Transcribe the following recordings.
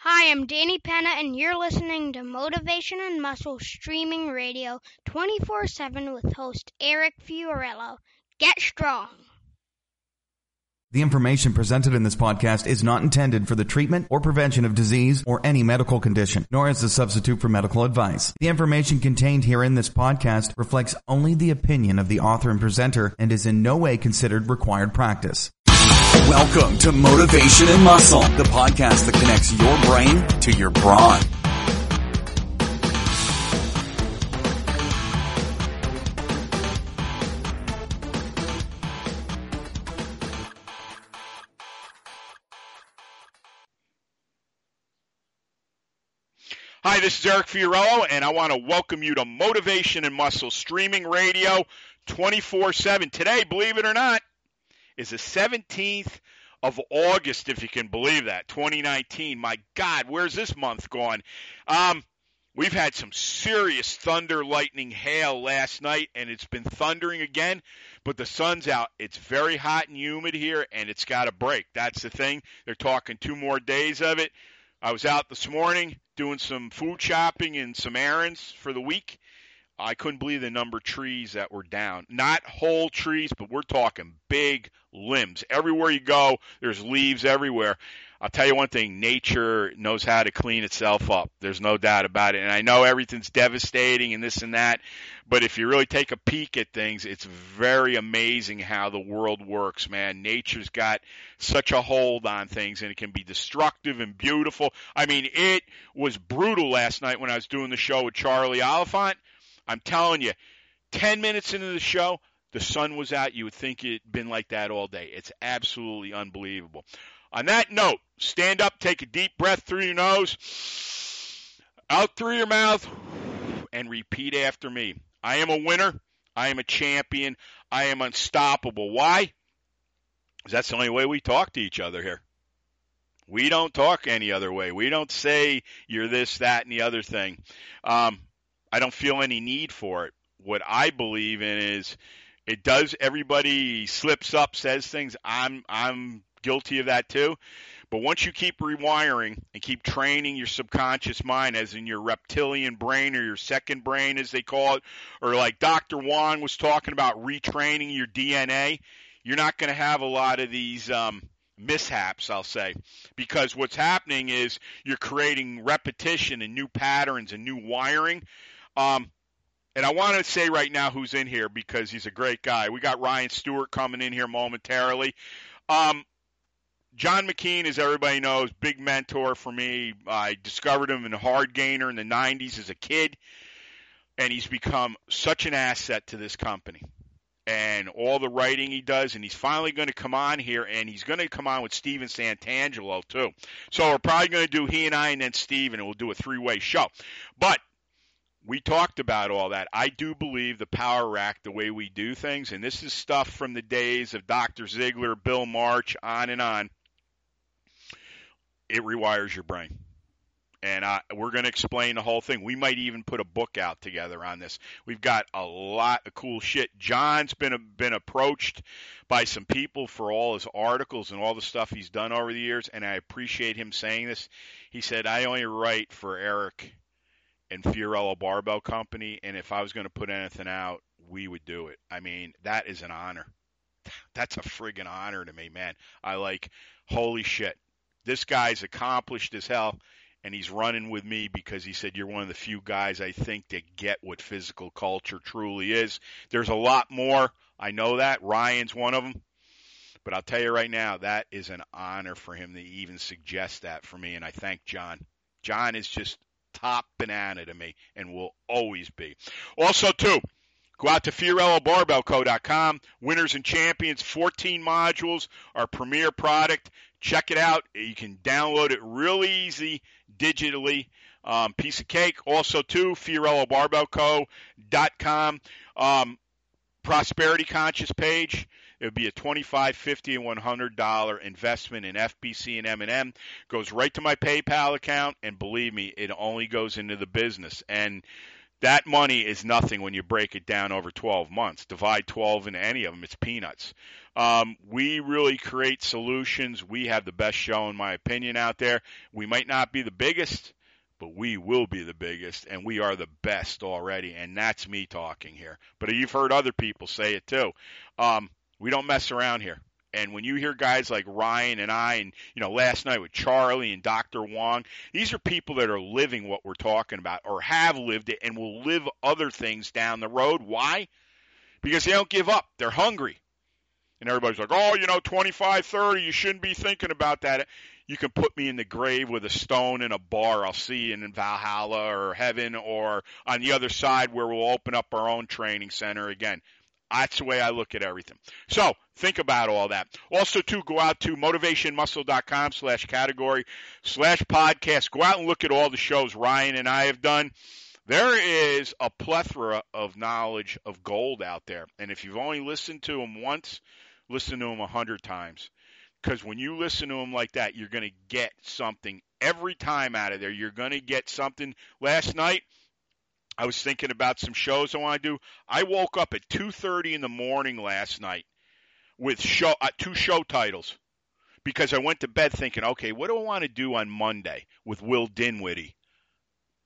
Hi, I'm Danny Penna, and you're listening to Motivation and Muscle Streaming Radio 24 7 with host Eric Fiorillo. Get strong. The information presented in this podcast is not intended for the treatment or prevention of disease or any medical condition, nor as a substitute for medical advice. The information contained here in this podcast reflects only the opinion of the author and presenter and is in no way considered required practice. Welcome to Motivation and Muscle, the podcast that connects your brain to your brawn. Hi, this is Eric Fiorillo, and I want to welcome you to Motivation and Muscle Streaming Radio 24 7. Today, believe it or not, is the 17th of August, if you can believe that, 2019. My God, where's this month gone? Um, we've had some serious thunder, lightning, hail last night, and it's been thundering again, but the sun's out. It's very hot and humid here, and it's got to break. That's the thing. They're talking two more days of it. I was out this morning doing some food shopping and some errands for the week. I couldn't believe the number of trees that were down. Not whole trees, but we're talking big limbs. Everywhere you go, there's leaves everywhere. I'll tell you one thing nature knows how to clean itself up. There's no doubt about it. And I know everything's devastating and this and that, but if you really take a peek at things, it's very amazing how the world works, man. Nature's got such a hold on things and it can be destructive and beautiful. I mean, it was brutal last night when I was doing the show with Charlie Oliphant. I'm telling you, 10 minutes into the show, the sun was out. You would think it'd been like that all day. It's absolutely unbelievable. On that note, stand up, take a deep breath through your nose, out through your mouth, and repeat after me. I am a winner. I am a champion. I am unstoppable. Why? Because that's the only way we talk to each other here. We don't talk any other way. We don't say you're this, that, and the other thing. Um, I don't feel any need for it. What I believe in is it does everybody slips up, says things. I'm I'm guilty of that too. But once you keep rewiring and keep training your subconscious mind, as in your reptilian brain or your second brain, as they call it, or like Dr. Wong was talking about retraining your DNA, you're not going to have a lot of these um, mishaps, I'll say, because what's happening is you're creating repetition and new patterns and new wiring. Um, and I want to say right now who's in here because he's a great guy. We got Ryan Stewart coming in here momentarily. Um, John McKean, as everybody knows, big mentor for me. I discovered him in Hard Gainer in the 90s as a kid, and he's become such an asset to this company. And all the writing he does, and he's finally going to come on here, and he's going to come on with Steven Santangelo too. So we're probably going to do he and I, and then Steven, and we'll do a three-way show. But we talked about all that. I do believe the power rack, the way we do things, and this is stuff from the days of Dr. Ziegler, Bill March, on and on it rewires your brain. And uh, we're going to explain the whole thing. We might even put a book out together on this. We've got a lot of cool shit. John's been a, been approached by some people for all his articles and all the stuff he's done over the years, and I appreciate him saying this. He said, "I only write for Eric and Fiorillo Barbell Company, and if I was going to put anything out, we would do it. I mean, that is an honor. That's a friggin' honor to me, man. I like, holy shit this guy's accomplished as hell and he's running with me because he said you're one of the few guys I think that get what physical culture truly is. There's a lot more. I know that. Ryan's one of them. But I'll tell you right now, that is an honor for him to even suggest that for me, and I thank John. John is just top banana to me and will always be. Also, too, Go out to FiorilloBarbellCo.com. Winners and champions, 14 modules, our premier product. Check it out. You can download it real easy digitally. Um, piece of cake. Also, too, FiorilloBarbellCo.com. Um, prosperity conscious page. It would be a 25 50 and $100 investment in FBC and M&M. Goes right to my PayPal account, and believe me, it only goes into the business. And that money is nothing when you break it down over 12 months. Divide 12 into any of them, it's peanuts. Um, we really create solutions. We have the best show, in my opinion, out there. We might not be the biggest, but we will be the biggest, and we are the best already. And that's me talking here. But you've heard other people say it too. Um, we don't mess around here. And when you hear guys like Ryan and I, and you know, last night with Charlie and Dr. Wong, these are people that are living what we're talking about, or have lived it, and will live other things down the road. Why? Because they don't give up. They're hungry. And everybody's like, oh, you know, 25, 30, you shouldn't be thinking about that. You can put me in the grave with a stone and a bar. I'll see you in Valhalla or heaven or on the other side where we'll open up our own training center again. That's the way I look at everything. So think about all that. Also, to go out to motivationmuscle.com slash category slash podcast. Go out and look at all the shows Ryan and I have done. There is a plethora of knowledge of gold out there. And if you've only listened to them once, listen to them a hundred times. Because when you listen to them like that, you're going to get something every time out of there. You're going to get something. Last night, I was thinking about some shows I want to do. I woke up at 2:30 in the morning last night with show uh, two show titles because I went to bed thinking, okay, what do I want to do on Monday with Will Dinwiddie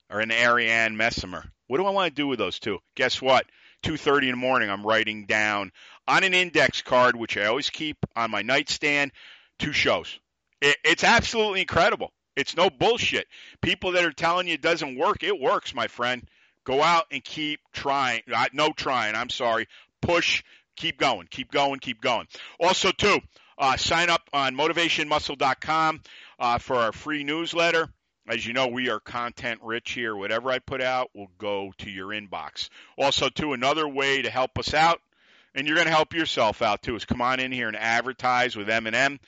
or an Ariane Messimer? What do I want to do with those two? Guess what? 2:30 in the morning, I'm writing down on an index card, which I always keep on my nightstand, two shows. It, it's absolutely incredible. It's no bullshit. People that are telling you it doesn't work, it works, my friend. Go out and keep trying. No trying. I'm sorry. Push. Keep going. Keep going. Keep going. Also, too, uh, sign up on motivationmuscle.com uh, for our free newsletter. As you know, we are content rich here. Whatever I put out will go to your inbox. Also, too, another way to help us out, and you're going to help yourself out too, is come on in here and advertise with M&M.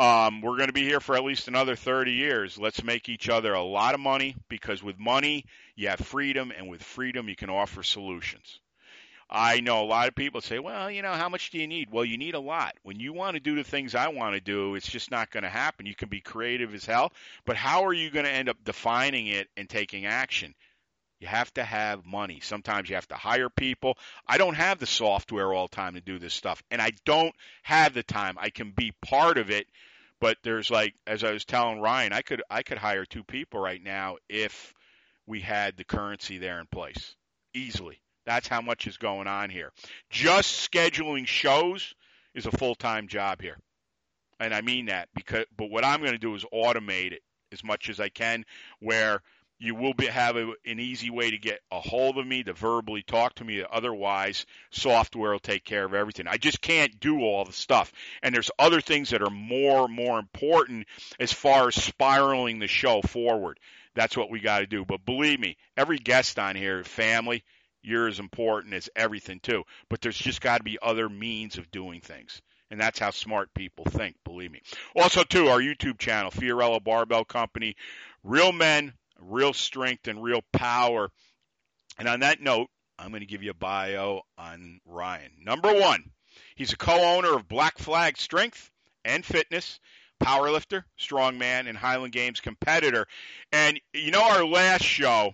Um, we're going to be here for at least another 30 years. Let's make each other a lot of money because with money, you have freedom, and with freedom, you can offer solutions. I know a lot of people say, well, you know, how much do you need? Well, you need a lot. When you want to do the things I want to do, it's just not going to happen. You can be creative as hell, but how are you going to end up defining it and taking action? You have to have money. Sometimes you have to hire people. I don't have the software all the time to do this stuff, and I don't have the time. I can be part of it, but there's like as I was telling Ryan, I could I could hire two people right now if we had the currency there in place easily. That's how much is going on here. Just scheduling shows is a full-time job here. And I mean that because but what I'm going to do is automate it as much as I can where you will be, have a, an easy way to get a hold of me to verbally talk to me. Otherwise, software will take care of everything. I just can't do all the stuff. And there's other things that are more more important as far as spiraling the show forward. That's what we got to do. But believe me, every guest on here, family, you're as important as everything too. But there's just got to be other means of doing things. And that's how smart people think, believe me. Also, too, our YouTube channel, Fiorillo Barbell Company, real men, real strength, and real power. And on that note, I'm going to give you a bio on Ryan. Number one, he's a co owner of Black Flag Strength and Fitness powerlifter, strongman, and Highland Games competitor. And you know, our last show,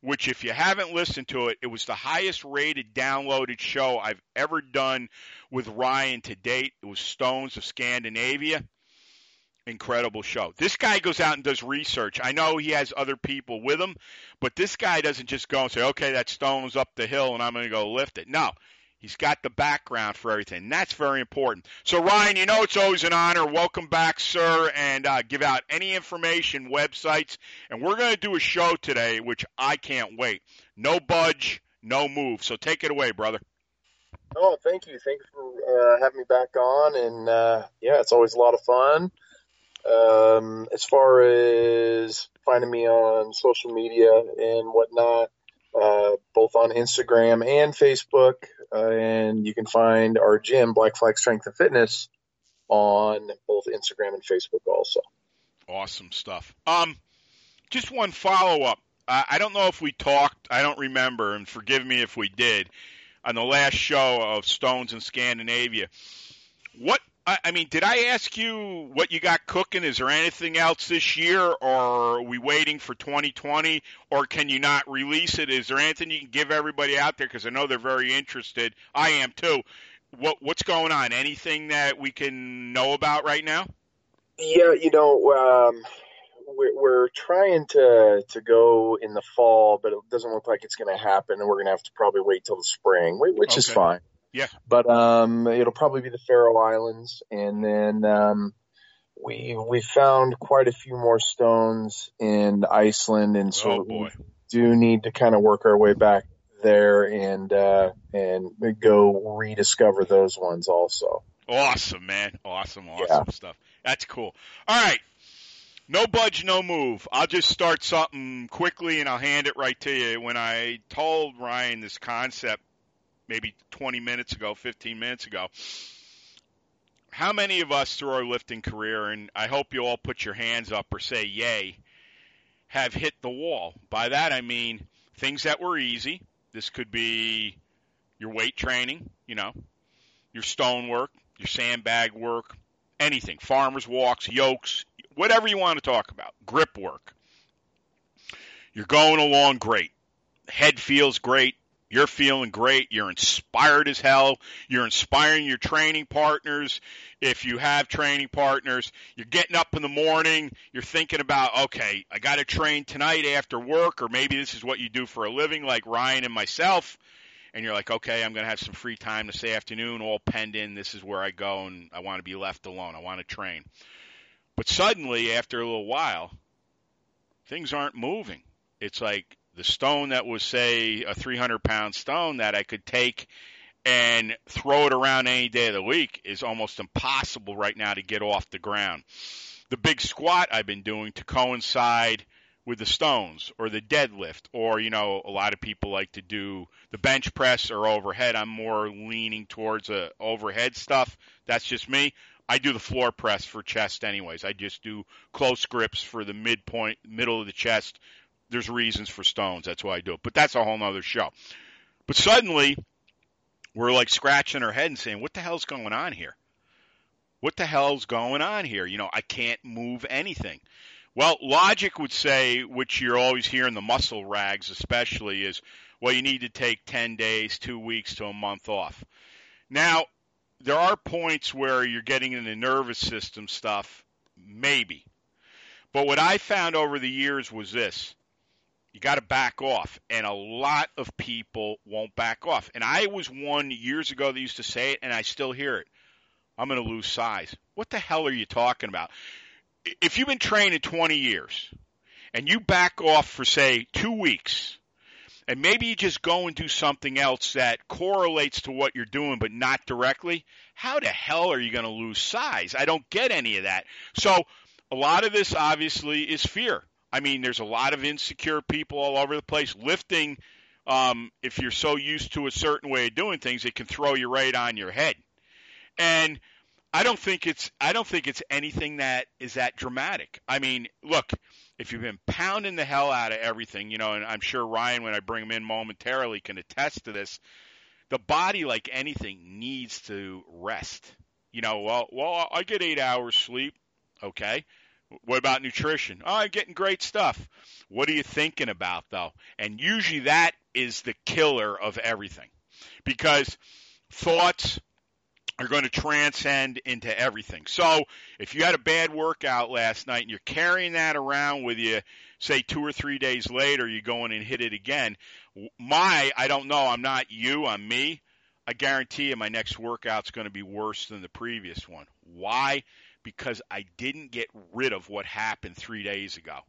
which if you haven't listened to it, it was the highest rated downloaded show I've ever done with Ryan to date. It was Stones of Scandinavia. Incredible show. This guy goes out and does research. I know he has other people with him, but this guy doesn't just go and say, okay, that stone's up the hill and I'm going to go lift it. No, He's got the background for everything. That's very important. So, Ryan, you know it's always an honor. Welcome back, sir, and uh, give out any information, websites. And we're going to do a show today, which I can't wait. No budge, no move. So, take it away, brother. Oh, thank you. Thanks for uh, having me back on. And uh, yeah, it's always a lot of fun. Um, as far as finding me on social media and whatnot, uh, both on Instagram and Facebook. Uh, and you can find our gym, Black Flag Strength and Fitness, on both Instagram and Facebook also. Awesome stuff. Um, just one follow up. I don't know if we talked. I don't remember, and forgive me if we did, on the last show of Stones in Scandinavia. What I, I mean, did I ask you what you got cooking? Is there anything else this year, or are we waiting for 2020, or can you not release it? Is there anything you can give everybody out there? Because I know they're very interested. I am too. What what's going on? Anything that we can know about right now? Yeah, you know, um, we're, we're trying to to go in the fall, but it doesn't look like it's going to happen, and we're going to have to probably wait till the spring, which is fine. Yeah. But um, it'll probably be the Faroe Islands, and then um, we we found quite a few more stones in Iceland, and so Oh we do need to kind of work our way back there and uh, and go rediscover those ones also. Awesome, man. Awesome, awesome Yeah. stuff. That's cool. All right. No budge, no move. I'll just start something quickly and I'll hand it right to you. When I told Ryan this concept maybe 20 minutes ago, 15 minutes ago, how many of us through our lifting career, and I hope you all put your hands up or say yay, have hit the wall? By that I mean things that were easy. This could be your weight training, you know, your stone work, your sandbag work, anything, farmers walks, yokes, whatever you want to talk about, grip work. You're going along great. Head feels great. You're feeling great. You're inspired as hell. You're inspiring your training partners. If you have training partners, you're getting up in the morning. You're thinking about, okay, I got to train tonight after work, or maybe this is what you do for a living, like Ryan and myself and you're like, okay, I'm going to have some free time this afternoon, all penned in. This is where I go, and I want to be left alone. I want to train. But suddenly, after a little while, things aren't moving. It's like the stone that was, say, a 300 pound stone that I could take and throw it around any day of the week is almost impossible right now to get off the ground. The big squat I've been doing to coincide with the stones or the deadlift or you know a lot of people like to do the bench press or overhead. I'm more leaning towards uh, overhead stuff. That's just me. I do the floor press for chest anyways. I just do close grips for the midpoint middle of the chest there's reasons for stones. That's why i do it. But that's a whole nother show. But suddenly we're like scratching our head and saying what the hell's going on here? What the hell's going on here? You know i can't move anything. Well, logic would say, which you're always hearing the muscle rags especially, is well, you need to take 10 days, two weeks to a month off. Now, there are points where you're getting into nervous system stuff, maybe. But what I found over the years was this you got to back off. And a lot of people won't back off. And I was one years ago that used to say it, and I still hear it. I'm going to lose size. What the hell are you talking about? if you've been training 20 years and you back off for say two weeks and maybe you just go and do something else that correlates to what you're doing but not directly how the hell are you going to lose size i don't get any of that so a lot of this obviously is fear i mean there's a lot of insecure people all over the place lifting um, if you're so used to a certain way of doing things it can throw you right on your head and I don't think it's I don't think it's anything that is that dramatic. I mean, look, if you've been pounding the hell out of everything, you know, and I'm sure Ryan, when I bring him in momentarily, can attest to this. The body, like anything, needs to rest. You know, well, well, I get eight hours sleep. Okay. What about nutrition? Oh, I'm getting great stuff. What are you thinking about though? And usually that is the killer of everything, because thoughts are going to transcend into everything. So if you had a bad workout last night and you're carrying that around with you, say two or three days later, you go in and hit it again. My, I don't know, I'm not you, I'm me. I guarantee you my next workout's going to be worse than the previous one. Why? Because I didn't get rid of what happened three days ago.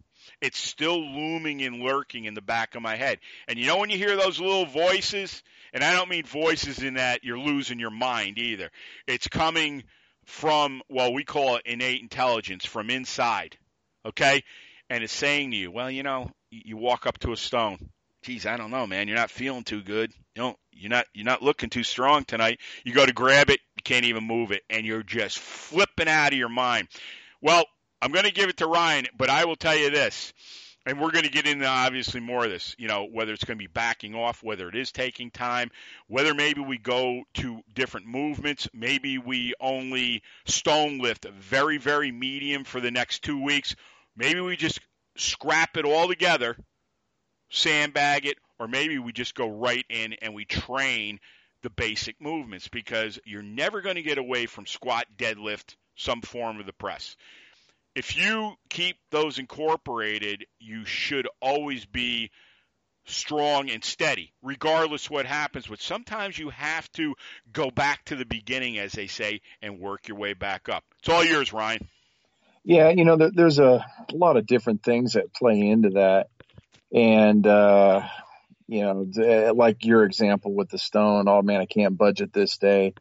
It's still looming and lurking in the back of my head. And you know when you hear those little voices, and I don't mean voices in that you're losing your mind either. It's coming from, well, we call it innate intelligence from inside. Okay? And it's saying to you, well, you know, you walk up to a stone. Geez, I don't know, man. You're not feeling too good. You know, you're not you're not looking too strong tonight. You go to grab it, can't even move it, and you're just flipping out of your mind. Well, I'm going to give it to Ryan, but I will tell you this. and we're going to get into obviously more of this, you know, whether it's going to be backing off, whether it is taking time, whether maybe we go to different movements, maybe we only stone lift very, very medium for the next two weeks, maybe we just scrap it all together, sandbag it, or maybe we just go right in and we train the basic movements because you're never going to get away from squat, deadlift, some form of the press if you keep those incorporated, you should always be strong and steady, regardless what happens. But sometimes you have to go back to the beginning, as they say, and work your way back up. It's all yours, Ryan. Yeah, you know, there's a lot of different things that play into that. And, uh, you know, like your example with the stone, oh man, I can't budget this day.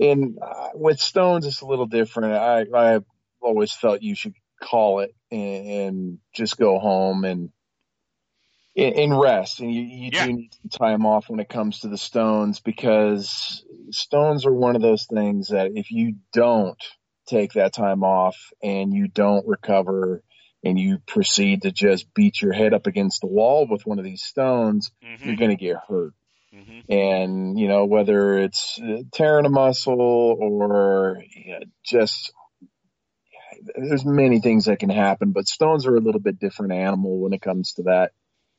And uh, with stones, it's a little different. I, I always felt you should call it and, and just go home and and rest. And you, you yeah. do need some time off when it comes to the stones because stones are one of those things that if you don't take that time off and you don't recover and you proceed to just beat your head up against the wall with one of these stones, mm-hmm. you're going to get hurt. Mm-hmm. And, you know, whether it's tearing a muscle or you know, just there's many things that can happen, but stones are a little bit different animal when it comes to that.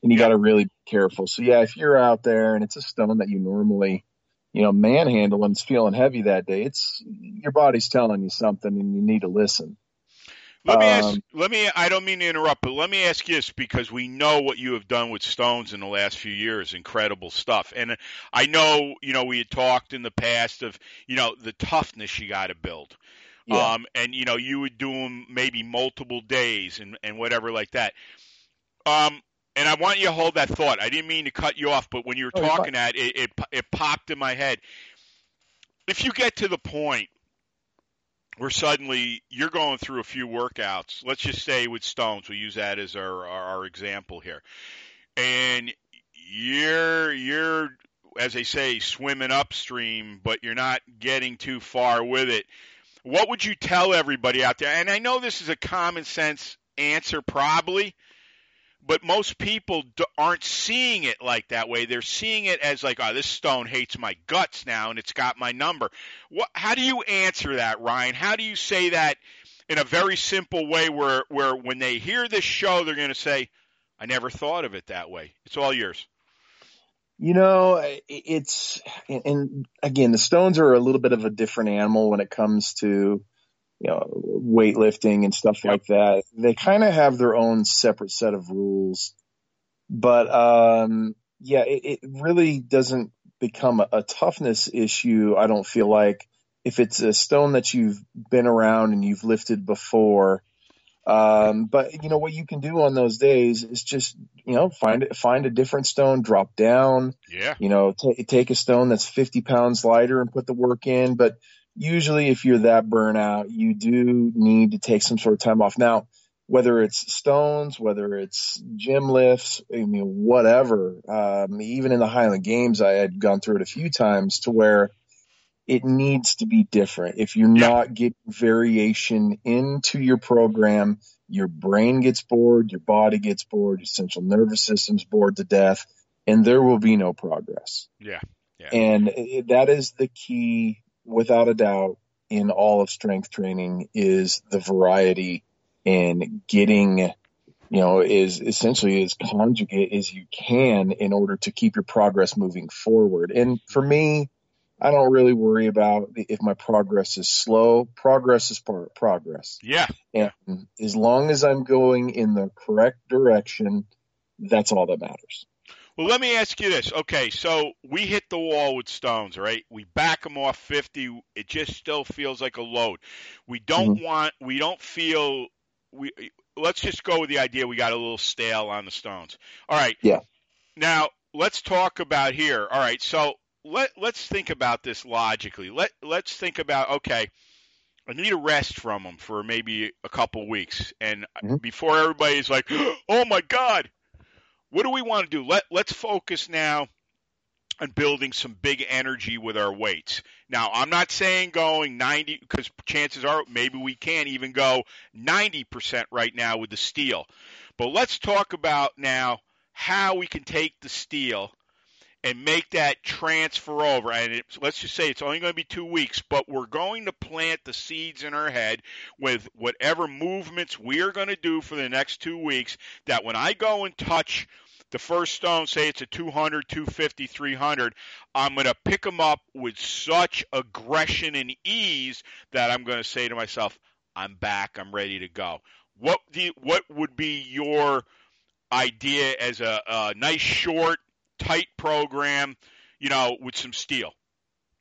And you got to really be careful. So yeah, if you're out there and it's a stone that you normally, you know, manhandle and it's feeling heavy that day, it's your body's telling you something and you need to listen. Let me ask. Um, let me. I don't mean to interrupt, but let me ask you this because we know what you have done with stones in the last few years. Incredible stuff. And I know, you know, we had talked in the past of, you know, the toughness you got to build. Yeah. Um, and you know, you would do them maybe multiple days and, and whatever like that. Um, and I want you to hold that thought. I didn't mean to cut you off, but when you were oh, talking that, it, it it popped in my head. If you get to the point where suddenly you're going through a few workouts, let's just say with stones, we'll use that as our, our, our example here, and you're you're as they say swimming upstream, but you're not getting too far with it. What would you tell everybody out there? And I know this is a common sense answer, probably, but most people aren't seeing it like that way. They're seeing it as like, oh, this stone hates my guts now, and it's got my number. What? How do you answer that, Ryan? How do you say that in a very simple way, where where when they hear this show, they're going to say, I never thought of it that way. It's all yours. You know, it's and again, the Stones are a little bit of a different animal when it comes to you know weightlifting and stuff like that. They kind of have their own separate set of rules, but um, yeah, it, it really doesn't become a, a toughness issue. I don't feel like if it's a stone that you've been around and you've lifted before um, but you know what you can do on those days is just you know find find a different stone, drop down. Yeah. You know, t- take a stone that's 50 pounds lighter and put the work in. But usually, if you're that burnout, you do need to take some sort of time off. Now, whether it's stones, whether it's gym lifts, I mean, whatever. Um, even in the Highland Games, I had gone through it a few times to where it needs to be different. If you're not getting variation into your program, your brain gets bored, your body gets bored, your central nervous system's bored to death, and there will be no progress. Yeah. yeah. And that is the key, without a doubt, in all of strength training is the variety and getting, you know, is essentially as conjugate as you can in order to keep your progress moving forward. And for me, I don't really worry about if my progress is slow. Progress is part progress. Yeah. And as long as I'm going in the correct direction, that's all that matters. Well, let me ask you this. Okay, so we hit the wall with stones, right? We back them off 50. It just still feels like a load. We don't mm-hmm. want, we don't feel, we, let's just go with the idea we got a little stale on the stones. All right. Yeah. Now, let's talk about here. All right, so let let's think about this logically. Let let's think about okay, I need a rest from them for maybe a couple weeks, and mm-hmm. before everybody's like, oh my god, what do we want to do? Let let's focus now on building some big energy with our weights. Now, I'm not saying going 90 because chances are maybe we can't even go 90% right now with the steel. But let's talk about now how we can take the steel and make that transfer over. And it, let's just say it's only going to be two weeks, but we're going to plant the seeds in our head with whatever movements we are going to do for the next two weeks. That when I go and touch the first stone, say it's a 200, 250, 300, I'm going to pick them up with such aggression and ease that I'm going to say to myself, I'm back, I'm ready to go. What do you, what would be your idea as a, a nice short tight program, you know, with some steel?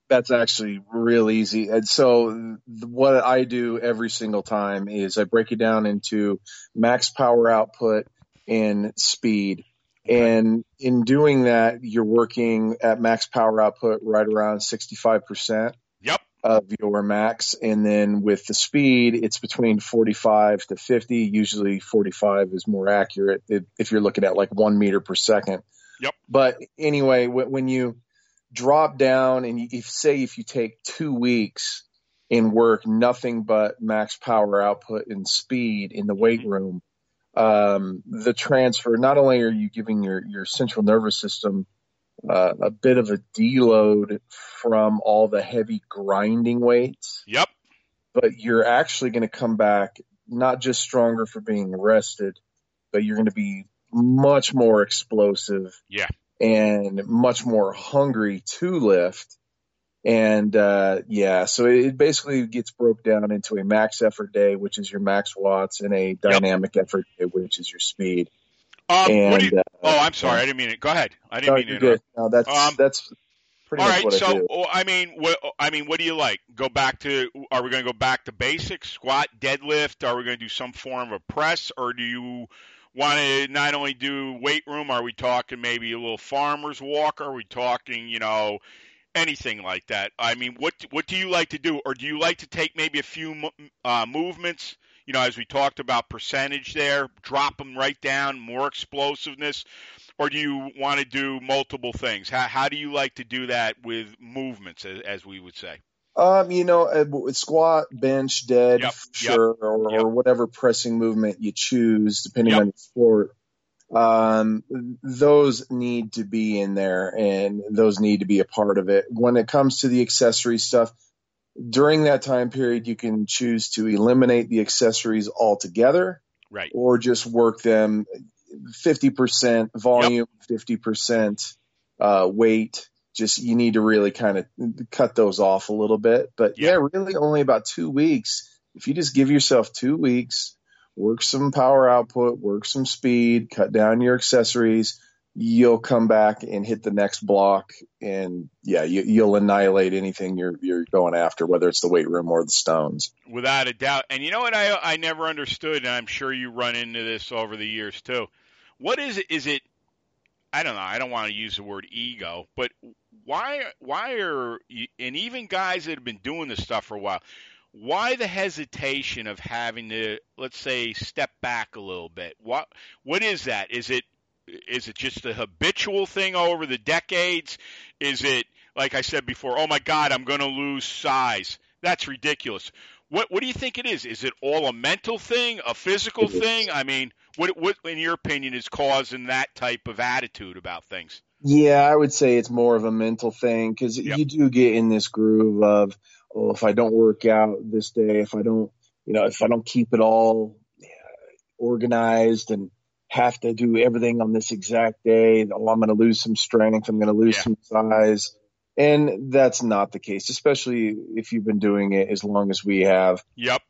That's actually real easy. And so what I do every single time is I break it down into max power output and speed. And in doing that, you're working at max power output right around 65%. Yep. Of your max. And then with the speed, it's between 45 to 50. Usually 45 is more accurate if you're looking at like one meter per second. Yep. But anyway, when you drop down and you, if say if you take two weeks and work nothing but max power output and speed in the weight mm-hmm. room, um, the transfer not only are you giving your your central nervous system uh, a bit of a deload from all the heavy grinding weights. Yep. But you're actually going to come back not just stronger for being rested, but you're going to be much more explosive. Yeah. And much more hungry to lift. And uh, yeah, so it basically gets broke down into a max effort day, which is your max watts, and a dynamic yep. effort day, which is your speed. Um, and, you, uh, oh, I'm sorry, I didn't mean it. Go ahead. I didn't no, mean it. Good. No, that's um, that's pretty all right. so, I, I, mean, what I mean, what do you like? Go back to? Are we going to go back to basics? Squat, deadlift? Are we going to do some form of press, or do you want to not only do weight room, are we talking maybe a little farmer's walk? Are we talking, you know, anything like that? I mean, what what do you like to do, or do you like to take maybe a few uh, movements? You know, as we talked about percentage there, drop them right down, more explosiveness, or do you want to do multiple things? How how do you like to do that with movements, as, as we would say? Um, you know, uh, squat, bench, dead, yep, sure, yep, or, yep. or, whatever pressing movement you choose, depending on your sport. Um, those need to be in there, and those need to be a part of it. When it comes to the accessory stuff, during that time period, you can choose to eliminate the accessories altogether, right, or just work them fifty percent volume, fifty percent uh, weight just you need to really kind of cut those off a little bit. But yeah. yeah, really only about two weeks. If you just give yourself two weeks, work some power output, work some speed, cut down your accessories, you'll come back and hit the next block, and yeah, you, will annihilate anything you're you're going after, whether it's the weight room or the stones. Without a doubt. And you know what I I never understood, and I'm sure you run into this over the years too. What is it? Is it I don't know. I don't want to use the word ego, but why why are and even guys that have been doing this stuff for a while, why the hesitation of having to let's say step back a little bit? What what is that? Is it is it just a habitual thing over the decades? Is it like I said before, oh my god, I'm going to lose size. That's ridiculous. What what do you think it is? Is it all a mental thing, a physical thing? I mean, what what in your opinion is causing that type of attitude about things? Yeah, I would say it's more of a mental thing because yep. you do get in this groove of, oh, if I don't work out this day, if I don't, you know, if I don't keep it all organized and have to do everything on this exact day, oh, I'm going to lose some strength, I'm going to lose yeah. some size. And that's not the case, especially if you've been doing it as long as we have. Yep.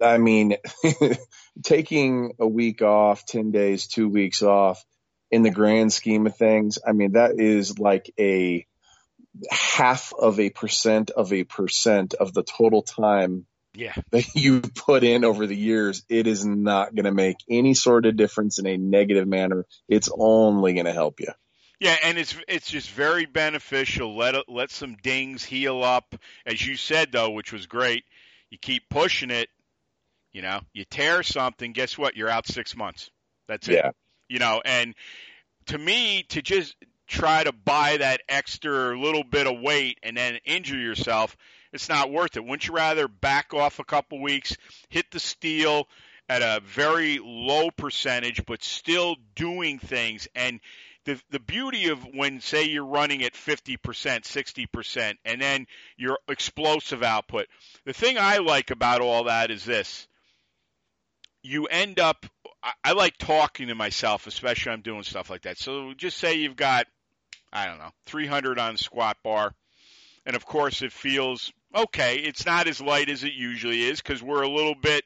I mean, taking a week off, 10 days, two weeks off in the grand scheme of things, I mean, that is like a half of a percent of a percent of the total time yeah. that you put in over the years. It is not going to make any sort of difference in a negative manner. It's only going to help you. Yeah, and it's it's just very beneficial. Let let some dings heal up, as you said though, which was great. You keep pushing it, you know. You tear something, guess what? You're out six months. That's it. Yeah. You know, and to me, to just try to buy that extra little bit of weight and then injure yourself, it's not worth it. Wouldn't you rather back off a couple weeks, hit the steel, at a very low percentage, but still doing things. And the the beauty of when say you're running at 50%, 60%, and then your explosive output. The thing I like about all that is this. You end up I, I like talking to myself, especially when I'm doing stuff like that. So just say you've got I don't know, 300 on squat bar. And of course it feels okay. It's not as light as it usually is cuz we're a little bit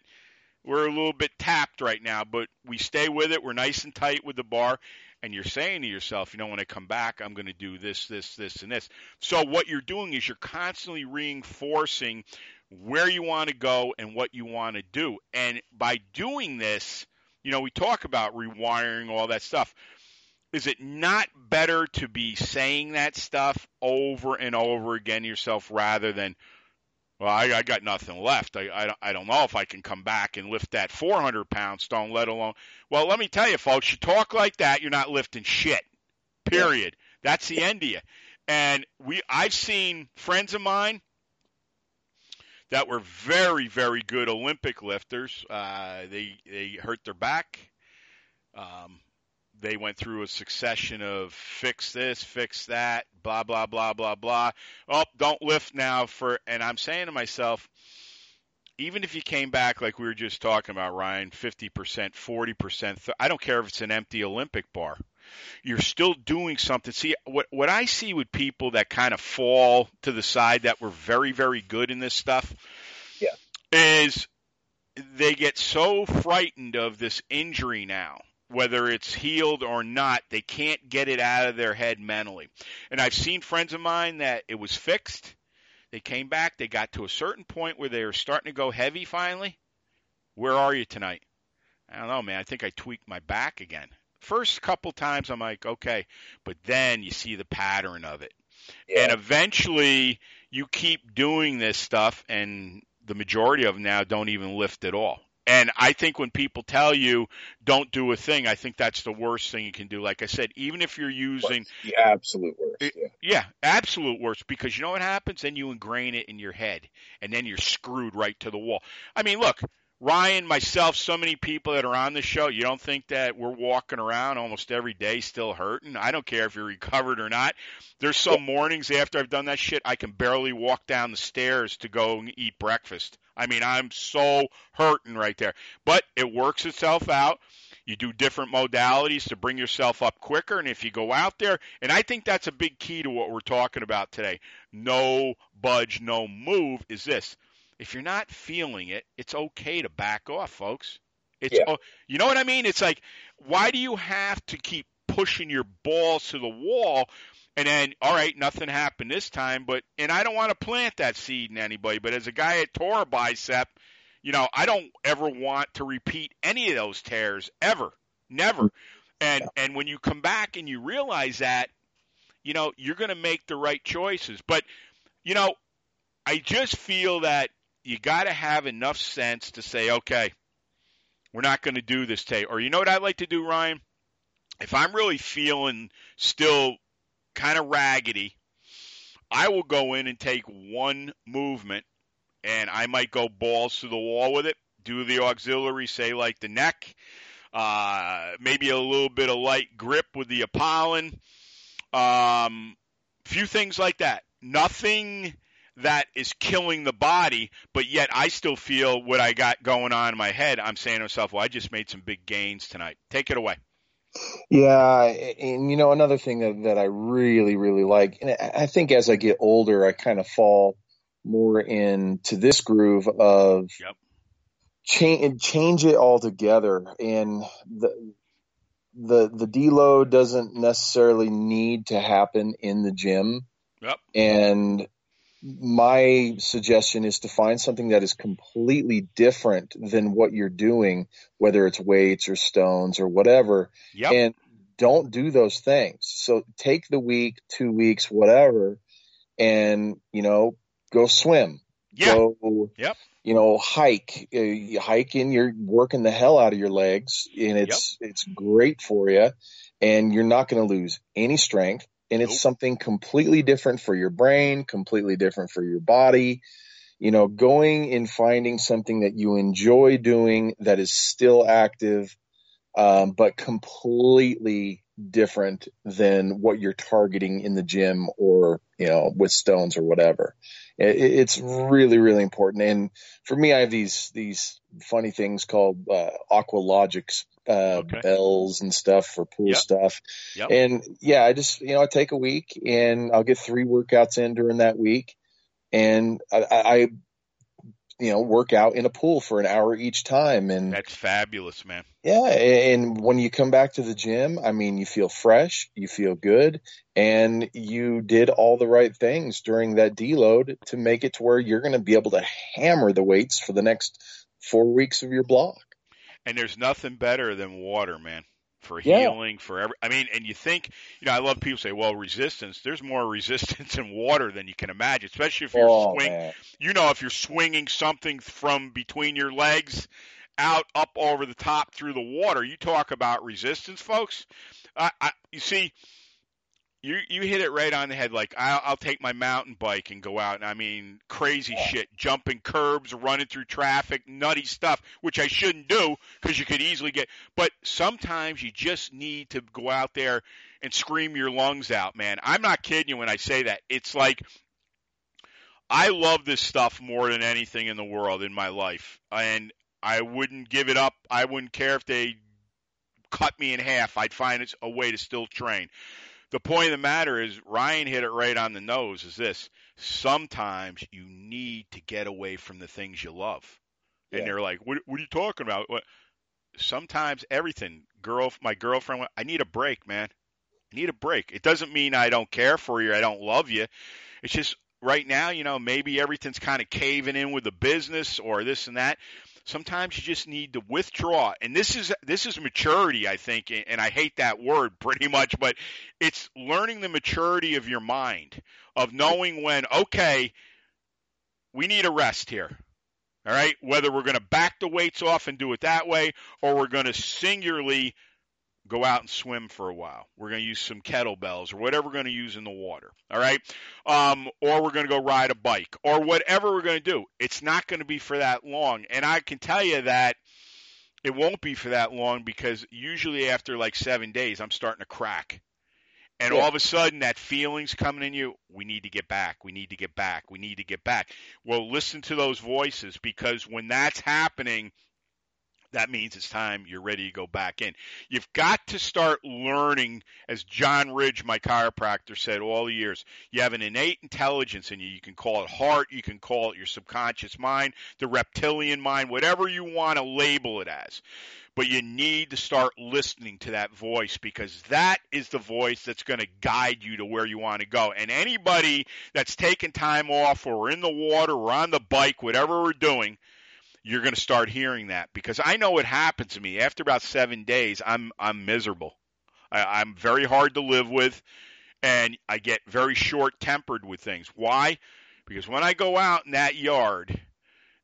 we're a little bit tapped right now, but we stay with it. We're nice and tight with the bar and you're saying to yourself, you know, when I come back, I'm going to do this, this, this, and this. So what you're doing is you're constantly reinforcing where you want to go and what you want to do. And by doing this, you know, we talk about rewiring all that stuff. Is it not better to be saying that stuff over and over again yourself rather than, well, I, I got nothing left. I, I, I don't know if I can come back and lift that 400 pound stone, let alone. Well, let me tell you, folks, you talk like that, you're not lifting shit. Period. Yeah. That's the end of you. And we, I've seen friends of mine that were very, very good Olympic lifters. Uh, they they hurt their back. Um, they went through a succession of fix this, fix that, blah blah blah blah blah. Oh, don't lift now for and I'm saying to myself, even if you came back like we were just talking about, Ryan, 50%, 40%, I don't care if it's an empty Olympic bar. You're still doing something. See, what what I see with people that kind of fall to the side that were very very good in this stuff yeah. is they get so frightened of this injury now whether it's healed or not, they can't get it out of their head mentally. And I've seen friends of mine that it was fixed. They came back, they got to a certain point where they were starting to go heavy finally. Where are you tonight? I don't know, man. I think I tweaked my back again. First couple times I'm like, okay, but then you see the pattern of it. Yeah. And eventually you keep doing this stuff and the majority of them now don't even lift at all. And I think when people tell you don't do a thing, I think that's the worst thing you can do. Like I said, even if you're using the absolute worst. Yeah. yeah, absolute worst because you know what happens? Then you ingrain it in your head and then you're screwed right to the wall. I mean, look, Ryan, myself, so many people that are on the show, you don't think that we're walking around almost every day still hurting? I don't care if you're recovered or not. There's some mornings after I've done that shit, I can barely walk down the stairs to go and eat breakfast. I mean, I'm so hurting right there. But it works itself out. You do different modalities to bring yourself up quicker. And if you go out there, and I think that's a big key to what we're talking about today no budge, no move is this if you're not feeling it, it's okay to back off, folks. It's yeah. you know what I mean? It's like why do you have to keep pushing your balls to the wall and then all right, nothing happened this time, but and I don't want to plant that seed in anybody, but as a guy at tore a bicep, you know, I don't ever want to repeat any of those tears ever. Never. And yeah. and when you come back and you realize that, you know, you're going to make the right choices. But you know, I just feel that you got to have enough sense to say, okay, we're not going to do this today. Or you know what I like to do, Ryan? If I'm really feeling still kind of raggedy, I will go in and take one movement and I might go balls to the wall with it, do the auxiliary, say like the neck, uh, maybe a little bit of light grip with the Apollon, um, few things like that. Nothing that is killing the body, but yet I still feel what I got going on in my head. I'm saying to myself, well, I just made some big gains tonight. Take it away. Yeah, and you know another thing that, that I really really like, and I think as I get older, I kind of fall more into this groove of yep. change change it altogether, and the the the deload doesn't necessarily need to happen in the gym. Yep. And my suggestion is to find something that is completely different than what you're doing, whether it's weights or stones or whatever. Yep. And don't do those things. So take the week, two weeks, whatever, and, you know, go swim. Yeah. Go, yep. You know, hike. Uh, you hike and you're working the hell out of your legs, and it's yep. it's great for you. And you're not going to lose any strength and it's nope. something completely different for your brain, completely different for your body. you know, going and finding something that you enjoy doing that is still active, um, but completely different than what you're targeting in the gym or, you know, with stones or whatever. It, it's really, really important. And for me, I have these, these funny things called, uh, AquaLogix, uh, Okay. bells and stuff for pool Yep. stuff. Yep. And yeah, I just, you know, I take a week and I'll get three workouts in during that week. And I, I, I, you know, work out in a pool for an hour each time. And That's fabulous, man. yeah, and when you come back to the gym, I mean, you feel fresh, you feel good, and you did all the right things during that deload to make it to where you're going to be able to hammer the weights for the next four weeks of your block. And there's nothing better than water, man, for Yeah. healing, for every. I mean, and you think, you know, I love people say, well, resistance. There's more resistance in water than you can imagine, especially if you're Oh, swing. man. You know, if you're swinging something from between your legs out, up over the top through the water. You talk about resistance, folks. I, I, you see, you you hit it right on the head. Like I'll, I'll take my mountain bike and go out, and I mean crazy shit, jumping curbs, running through traffic, nutty stuff, which I shouldn't do because you could easily get. But sometimes you just need to go out there and scream your lungs out, man. I'm not kidding you when I say that. It's like I love this stuff more than anything in the world in my life, and I wouldn't give it up. I wouldn't care if they cut me in half. I'd find a way to still train. The point of the matter is, Ryan hit it right on the nose. Is this? Sometimes you need to get away from the things you love, and Yeah. they're like, "What? What are you talking about?" What? Sometimes everything. Girl, my girlfriend. went, I need a break, man. I need a break. It doesn't mean I don't care for you. I don't love you. It's just right now, you know, maybe everything's kind of caving in with the business or this and that. Sometimes you just need to withdraw, and this is this is maturity, I think, and I hate that word pretty much, but it's learning the maturity of your mind of knowing when okay, we need a rest here. All right, whether we're going to back the weights off and do it that way, or we're going to singularly go out and swim for a while. We're going to use some kettlebells or whatever we're going to use in the water. All right. Um, or we're going to go ride a bike or whatever we're going to do. It's not going to be for that long. And I can tell you that it won't be for that long because usually after like seven days, I'm starting to crack. And Yeah. all of a sudden, that feeling's coming in you. We need to get back. We need to get back. We need to get back. Well, listen to those voices because when that's happening, that means it's time you're ready to go back in. You've got to start learning, as John Ridge, my chiropractor, said all the years. You have an innate intelligence in you. You can call it heart, you can call it your subconscious mind, the reptilian mind, whatever you want to label it as. But you need to start listening to that voice because that is the voice that's going to guide you to where you want to go. And anybody that's taking time off or in the water or on the bike, whatever we're doing, you're going to start hearing that because I know what happened to me after about seven days. I'm I'm miserable. I, I'm very hard to live with, and I get very short tempered with things. Why? Because when I go out in that yard,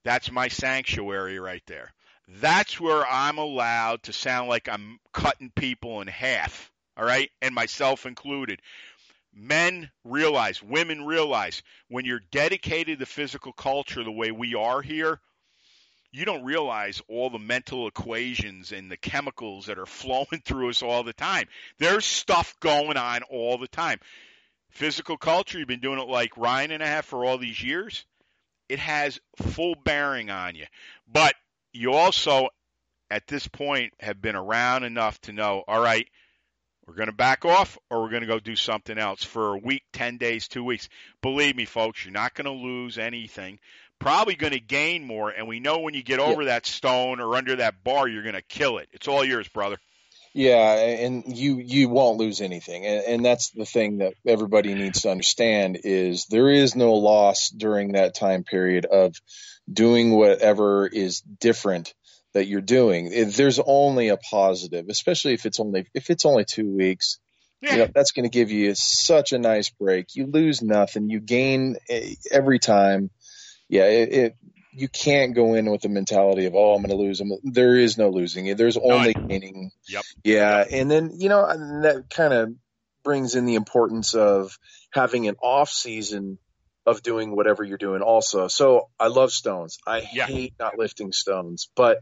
that's my sanctuary right there. That's where I'm allowed to sound like I'm cutting people in half. All right, and myself included. Men realize, women realize, when you're dedicated to physical culture the way we are here, you don't realize all the mental equations and the chemicals that are flowing through us all the time. There's stuff going on all the time. Physical culture, you've been doing it like Ryan and I have for all these years. It has full bearing on you. But you also, at this point, have been around enough to know, all right, we're going to back off or we're going to go do something else for a week, 10 days, two weeks. Believe me, folks, you're not going to lose anything probably going to gain more. And we know when you get over that stone or under that bar, you're going to kill it. It's all yours, brother. Yeah, and you you won't lose anything, and, and that's the thing that everybody needs to understand is there is no loss during that time period of doing whatever is different that you're doing. There's only a positive, especially if it's only if it's only two weeks. Yeah. You know, that's going to give you such a nice break. You lose nothing. You gain eh, every time. Yeah, it, it you can't go in with the mentality of oh I'm going to lose. I'm, there is no losing. There's only gaining. Yep. Yeah, and then you know and that kind of brings in the importance of having an off season of doing whatever you're doing also. So I love stones. I Yeah. hate not lifting stones, but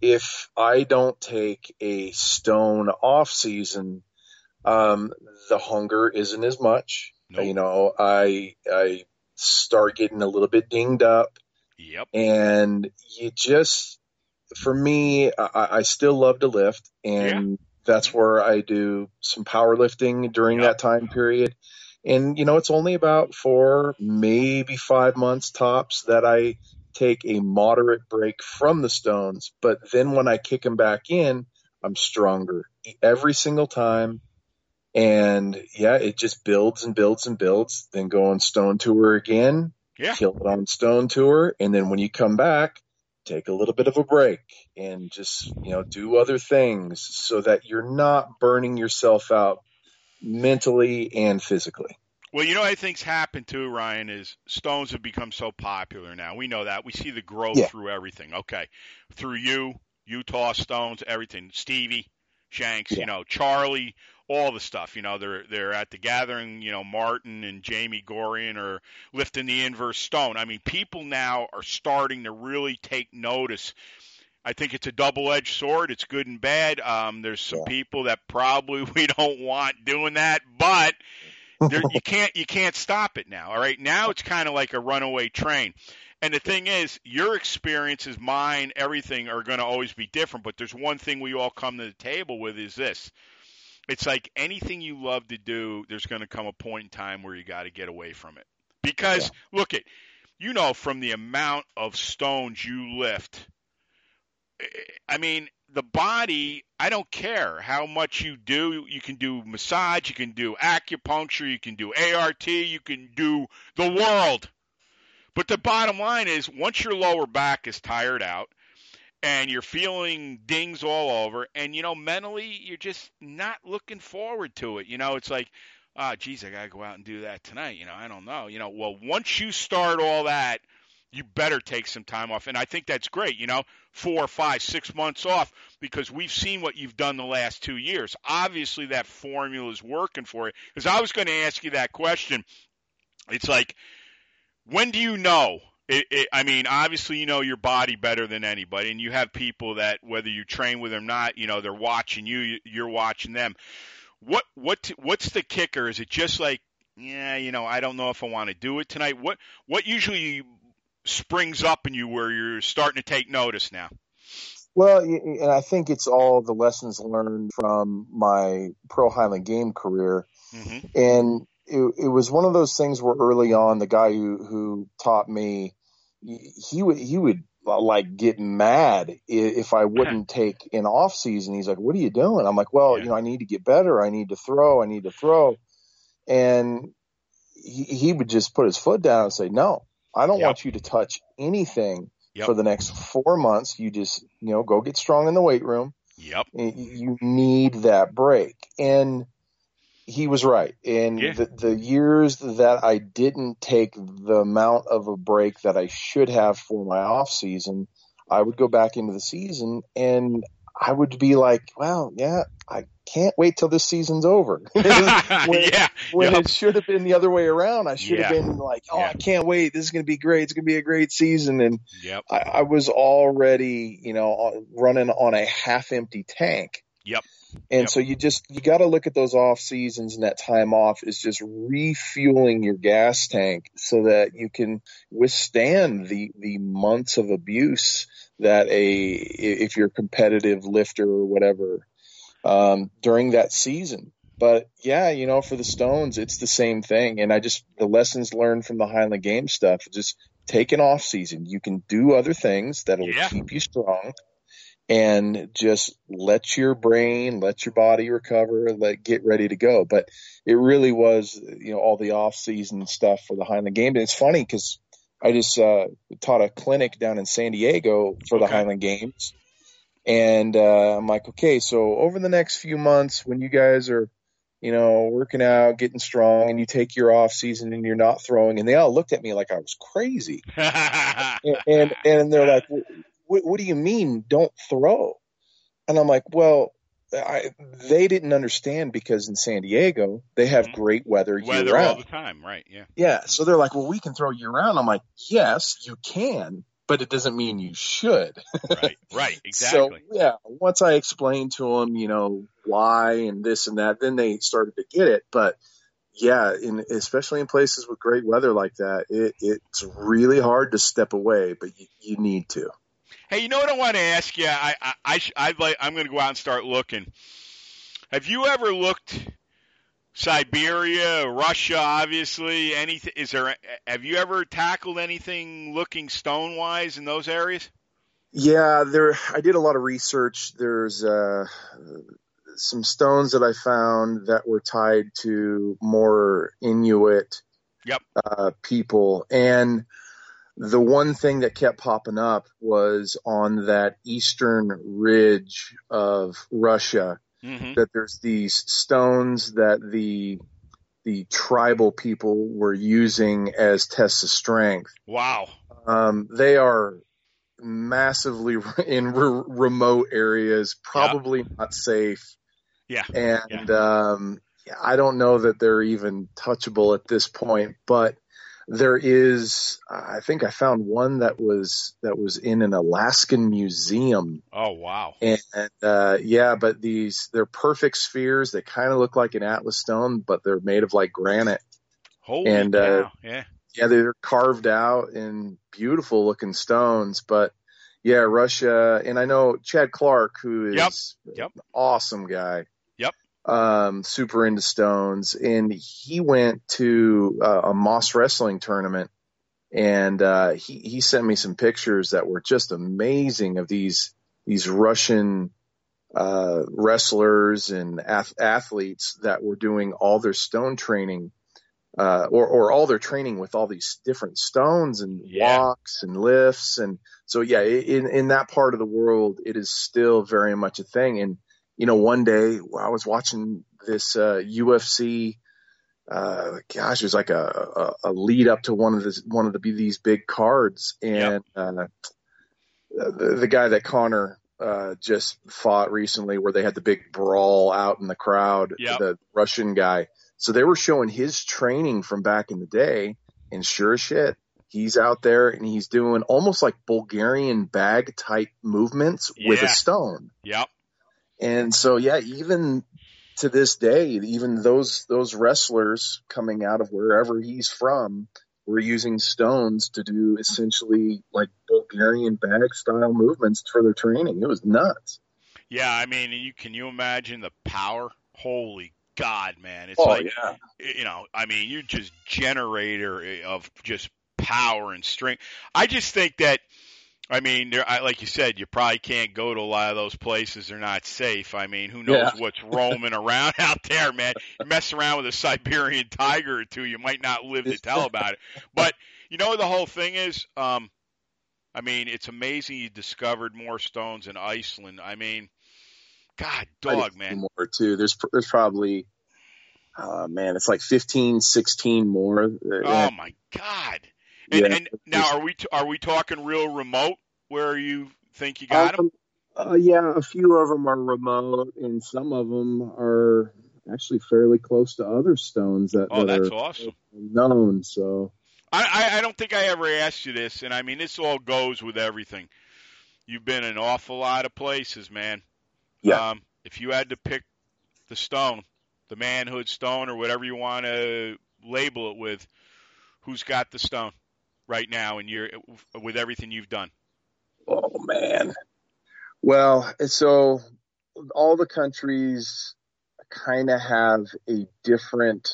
if I don't take a stone off season, um, the hunger isn't as much. Nope. You know, I I start getting a little bit dinged up, Yep. and you just, for me, I, I still love to lift, and that's where I do some powerlifting during Yep. that time period. And you know, it's only about four, maybe five months tops that I take a moderate break from the stones. But then when I kick them back in, I'm stronger every single time. And yeah, it just builds and builds and builds. Then go on stone tour again, Yeah. kill it on stone tour. And then when you come back, take a little bit of a break and just, you know, do other things so that you're not burning yourself out mentally and physically. Well, you know, I think's happened too, Ryan, is stones have become so popular now. We know that. We see the growth Yeah. through everything. Okay. Through you, Utah Stones, everything. Stevie, Shanks, Yeah. you know, Charlie, all the stuff. You know, they're they're at the gathering, you know, Martin and Jamie Gorian are lifting the Inver stone. I mean, people now are starting to really take notice. I think it's a double edged sword. It's good and bad. Um, there's some Yeah. people that probably we don't want doing that, but there, you can't you can't stop it now. All right, now it's kind of like a runaway train. And the thing is, your experiences, mine, everything are going to always be different. But there's one thing we all come to the table with is this: it's like anything you love to do. There's going to come a point in time where you got to get away from it. Because look at, you know, from the amount of stones you lift. I mean, the body, I don't care how much you do. You can do massage, you can do acupuncture, you can do ART, you can do the world. But the bottom line is once your lower back is tired out and you're feeling dings all over, and, you know, mentally, you're just not looking forward to it. You know, it's like, ah, geez, I got to go out and do that tonight. You know, I don't know. You know, well, once you start all that, you better take some time off. And I think that's great, you know, four, five, six months off because we've seen what you've done the last two years. Obviously, that formula is working for you. Because I was going to ask you that question. It's like, when do you know? It, it, I mean, obviously, you know your body better than anybody, and you have people that, whether you train with them or not, you know, they're watching you, you're watching them. What, what, what's the kicker? Is it just like, yeah, you know, I don't know if I want to do it tonight? What, what usually springs up in you where you're starting to take notice now? Well, and I think it's all the lessons learned from my pro Highland game career. hmm And it, it was one of those things where early on, the guy who, who taught me, he- he would, he would uh, like get mad if I wouldn't take an off season. He's like, what are you doing? I'm like, well, Yeah. you know, I need to get better. I need to throw. I need to throw. And he, he would just put his foot down and say, no, I don't Yep. want you to touch anything Yep. for the next four months. You just, you know, go get strong in the weight room. Yep. You need that break. And he was right. And Yeah. the, the years that I didn't take the amount of a break that I should have for my off season, I would go back into the season and I would be like, well, yeah, I can't wait till this season's over. when yeah. when Yep. it should have been the other way around. I should have been like, oh, Yeah. I can't wait. This is going to be great. It's going to be a great season. And Yep. I, I was already, you know, uh, running on a half empty tank. Yep. And Yep. so you just, you got to look at those off seasons and that time off is just refueling your gas tank so that you can withstand the, the months of abuse that a, if you're a competitive lifter or whatever, um, during that season. But yeah, you know, for the Stones, it's the same thing. And I just, the lessons learned from the Highland Games stuff, just take an off season. You can do other things that'll Yeah. keep you strong and just let your brain, let your body recover, let get ready to go. But it really was, you know, all the off season stuff for the Highland game. And it's funny because I just, uh, taught a clinic down in San Diego for the Okay. Highland games. And, uh, I'm like, okay, so over the next few months when you guys are, you know, working out, getting strong and you take your off season and you're not throwing and they all looked at me like I was crazy and and, and they're like, what, what do you mean don't throw? And I'm like, well, I, they didn't understand because in San Diego they have Mhm. great weather, year Weather all the time, right? Yeah. Yeah, so they're like, well, we can throw year round. I'm like, yes, you can, but it doesn't mean you should. Right. Right. Exactly. So yeah, once I explained to them, you know, why and this and that, then they started to get it. But yeah, in especially in places with great weather like that, it, it's really hard to step away, but you, you need to. Hey, you know what I want to ask you? I I, I sh- I'd like I'm going to go out and start looking. Have you ever looked Siberia, Russia? Obviously, anything is there? Have you ever tackled anything looking stone wise in those areas? Yeah, there. I did a lot of research. There's uh, some stones that I found that were tied to more Inuit Yep. uh, people, and the one thing that kept popping up was on that eastern ridge of Russia Mm-hmm. that there's these stones that the the tribal people were using as tests of strength. Wow. Um, they are massively in re- remote areas, probably not safe. Yeah. And um, I don't know that they're even touchable at this point, but there is. I think I found one that was that was in an Alaskan museum, Oh wow. and uh, yeah, but these they're perfect spheres. They kind of look like an atlas stone, but they're made of like granite. Holy And, cow. uh, yeah. yeah, they're carved out in beautiful looking stones. But yeah, Russia, and I know Chad Clark, who is Yep, yep. an awesome guy. Um, super into stones, and he went to uh, a Mas wrestling tournament, and uh, he he sent me some pictures that were just amazing of these these Russian uh, wrestlers and ath- athletes that were doing all their stone training uh, or, or all their training with all these different stones and Yeah. walks and lifts. And so, yeah, in, in that part of the world, it is still very much a thing. And, you know, one day I was watching this, uh, UFC, uh, gosh, it was like a, a, a lead up to one of the one of the, these big cards. And, uh, the, the guy that Conor, uh, just fought recently where they had the big brawl out in the crowd, Yep. the Russian guy. So they were showing his training from back in the day, and sure as shit, he's out there and he's doing almost like Bulgarian bag type movements with a stone. Yep. And so, yeah, even to this day, even those those wrestlers coming out of wherever he's from were using stones to do essentially like Bulgarian bag style movements for their training. It was nuts. Yeah. I mean, you can you imagine the power? Holy God, man! It's Oh, like yeah. you know, I mean, you're just generator eh, of just power and strength. I just think that, I mean, there, I, like you said, you probably can't go to a lot of those places. They're not safe. I mean, who knows Yeah. what's roaming around out there, man? You mess around with a Siberian tiger or two, you might not live to tell about it. But you know, the whole thing is. Um, I mean, it's amazing you discovered more stones in Iceland. I mean, God, dog, man. More too. There's there's probably, uh, man, it's like 15, 16 more. Oh my God! And, Yeah. and now, are we t- are we talking real remote where you think you got them? Um, uh, yeah, a few of them are remote, and some of them are actually fairly close to other stones that, Oh, that that's are awesome. known. So I, I I don't think I ever asked you this, and I mean this all goes with everything. You've been an awful lot of places, man. Yeah. Um, if you had to pick the stone, the manhood stone, or whatever you want to label it with, who's got the stone right now, and you're with everything you've done? Oh man. Well, so all the countries kind of have a different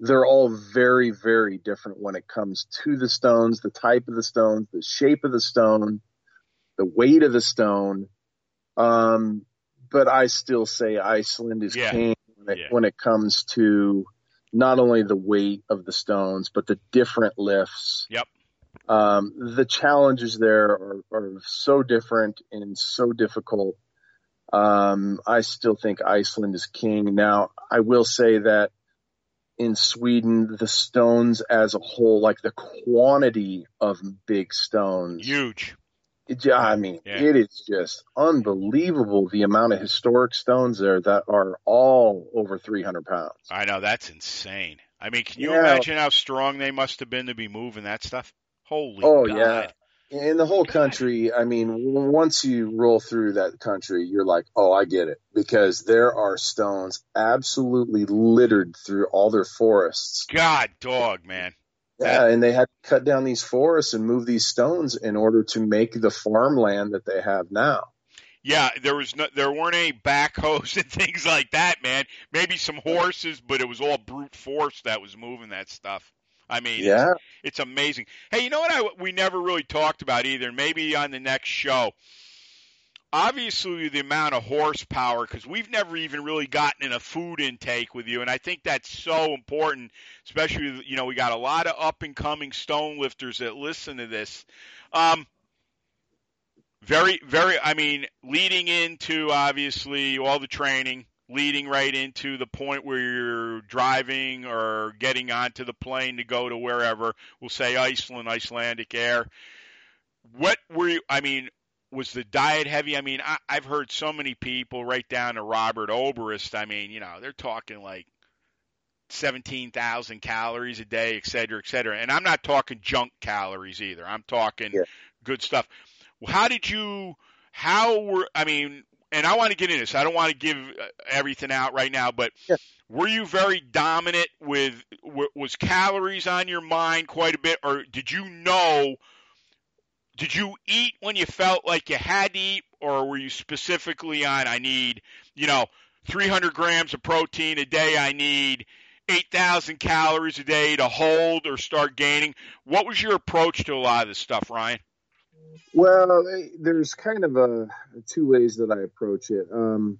they're all very very different when it comes to the stones, the type of the stones, the shape of the stone, the weight of the stone. Um but I still say Iceland is Yeah. king when it, Yeah. when it comes to not only the weight of the stones, but the different lifts. Yep. Um, the challenges there are, are so different and so difficult. Um, I still think Iceland is king. Now, I will say that in Sweden, the stones as a whole, like the quantity of big stones, Huge. It, I mean, Yeah. it is just unbelievable the amount of historic stones there that are all over 300 pounds. I know that's insane. I mean, can you Yeah. imagine how strong they must have been to be moving that stuff? Holy Oh, God. yeah. In the whole country, I mean, once you roll through that country, you're like, oh, I get it. Because there are stones absolutely littered through all their forests. God, dog, man. Yeah, and they had to cut down these forests and move these stones in order to make the farmland that they have now. Yeah, there was no, there weren't any backhoes and things like that, man. Maybe some horses, but it was all brute force that was moving that stuff. I mean, it's- Yeah. it's amazing. Hey, you know what? I we never really talked about either. Maybe on the next show. Obviously, the amount of horsepower, because we've never even really gotten in a food intake with you, and I think that's so important. Especially, you know, we got a lot of up and coming stone lifters that listen to this. Um, very, very. I mean, leading into obviously all the training, leading right into the point where you're driving or getting onto the plane to go to wherever. We'll say Iceland, Icelandic Air. What were you? I mean, was the diet heavy? I mean, I, I've heard so many people, right down to Robert Oberst. I mean, you know, they're talking like seventeen thousand calories a day, et cetera, et cetera. And I'm not talking junk calories either. I'm talking Yeah. good stuff. How did you? How were? I mean, and I want to get into this. I don't want to give uh, everything out right now, but Yeah. were you very dominant with? Was calories on your mind quite a bit, or did you know? Did you eat when you felt like you had to eat, or were you specifically on? I need, you know, 300 grams of protein a day. I need 8,000 calories a day to hold or start gaining. What was your approach to a lot of this stuff, Ryan? Well, eh, there's kind of a two ways that I approach it. Um,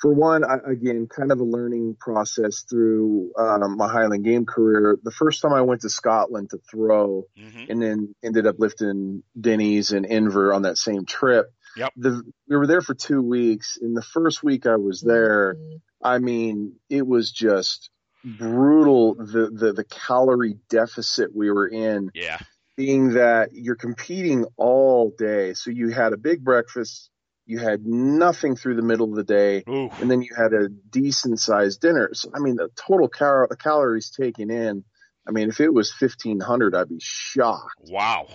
for one, I, again, kind of a learning process through um, my Highland game career. The first time I went to Scotland to throw, Mm-hmm. and then ended up lifting Dinnie's and Inver on that same trip. Yep. The, we were there for two weeks. In the first week I was there, I mean, it was just brutal. The, the, the calorie deficit we were in Yeah. Being that you're competing all day. So you had a big breakfast, you had nothing through the middle of the day, Ooh. and then you had a decent sized dinner. So, I mean, the total cal- calories taken in, I mean, if it was 1500, I'd be shocked. Wow.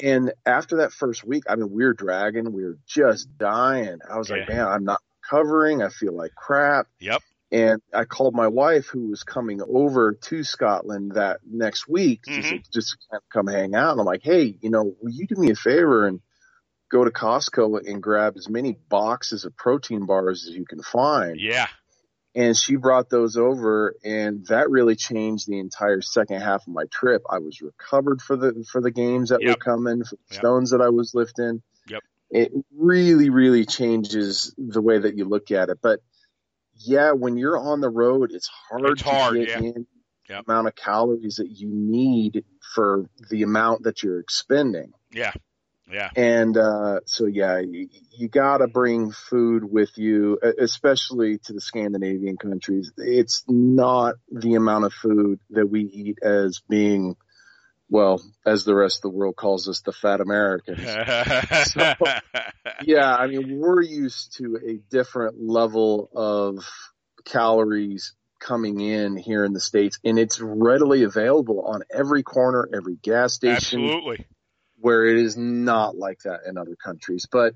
And after that first week, I mean, we were dragging, we were just dying. I was like, man, I'm not recovering. I feel like crap. Yep. And I called my wife, who was coming over to Scotland that next week, to Mhm. just of come hang out. And I'm like, hey, you know, will you do me a favor and go to Costco and grab as many boxes of protein bars as you can find? Yeah. And she brought those over, and that really changed the entire second half of my trip. I was recovered for the for the games that were coming, for the Yep. stones that I was lifting. Yep. It really, really changes the way that you look at it. But yeah, when you're on the road, it's hard It's to hard, get yeah. in Yep. the amount of calories that you need for the amount that you're expending. Yeah. Yeah. And uh, so, yeah, you, you got to bring food with you, especially to the Scandinavian countries. It's not the amount of food that we eat as being, well, as the rest of the world calls us, the fat Americans. yeah, I mean, we're used to a different level of calories coming in here in the States, and it's readily available on every corner, every gas station Absolutely. where it is not like that in other countries. But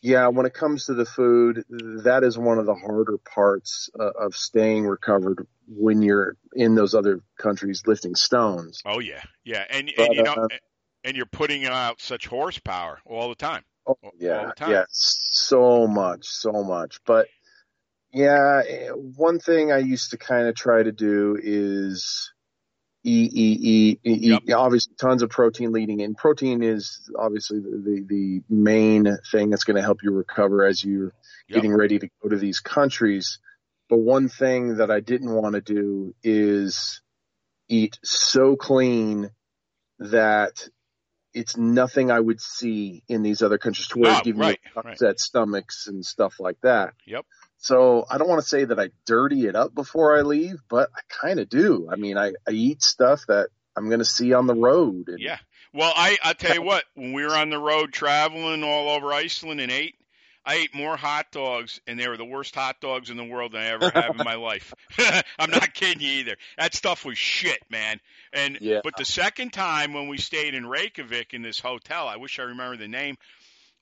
yeah, when it comes to the food, that is one of the harder parts uh, of staying recovered when you're in those other countries lifting stones. Oh yeah. Yeah. And But, and you know uh, and you're putting out such horsepower all the time. Oh, yeah, the time. yeah, so much, so much. But yeah, eh, one thing I used to kind of try to do is eat, eat, eat, eat, Yep. Obviously, tons of protein leading in. Protein is obviously the, the, the main thing that's going to help you recover as you're Yep. getting ready to go to these countries. But one thing that I didn't want to do is eat so clean that it's nothing I would see in these other countries to where ah, No, it give right, me right. upset stomachs and stuff like that. Yep. So I don't want to say that I dirty it up before I leave, but I kind of do. I mean, I, I eat stuff that I'm going to see on the road. And Yeah. Well, I I tell you what, when we were on the road traveling all over Iceland and ate, I ate more hot dogs, and they were the worst hot dogs in the world than I ever have in my life. I'm not kidding you either. That stuff was shit, man. And Yeah. but the second time when we stayed in Reykjavik in this hotel, I wish I remember the name.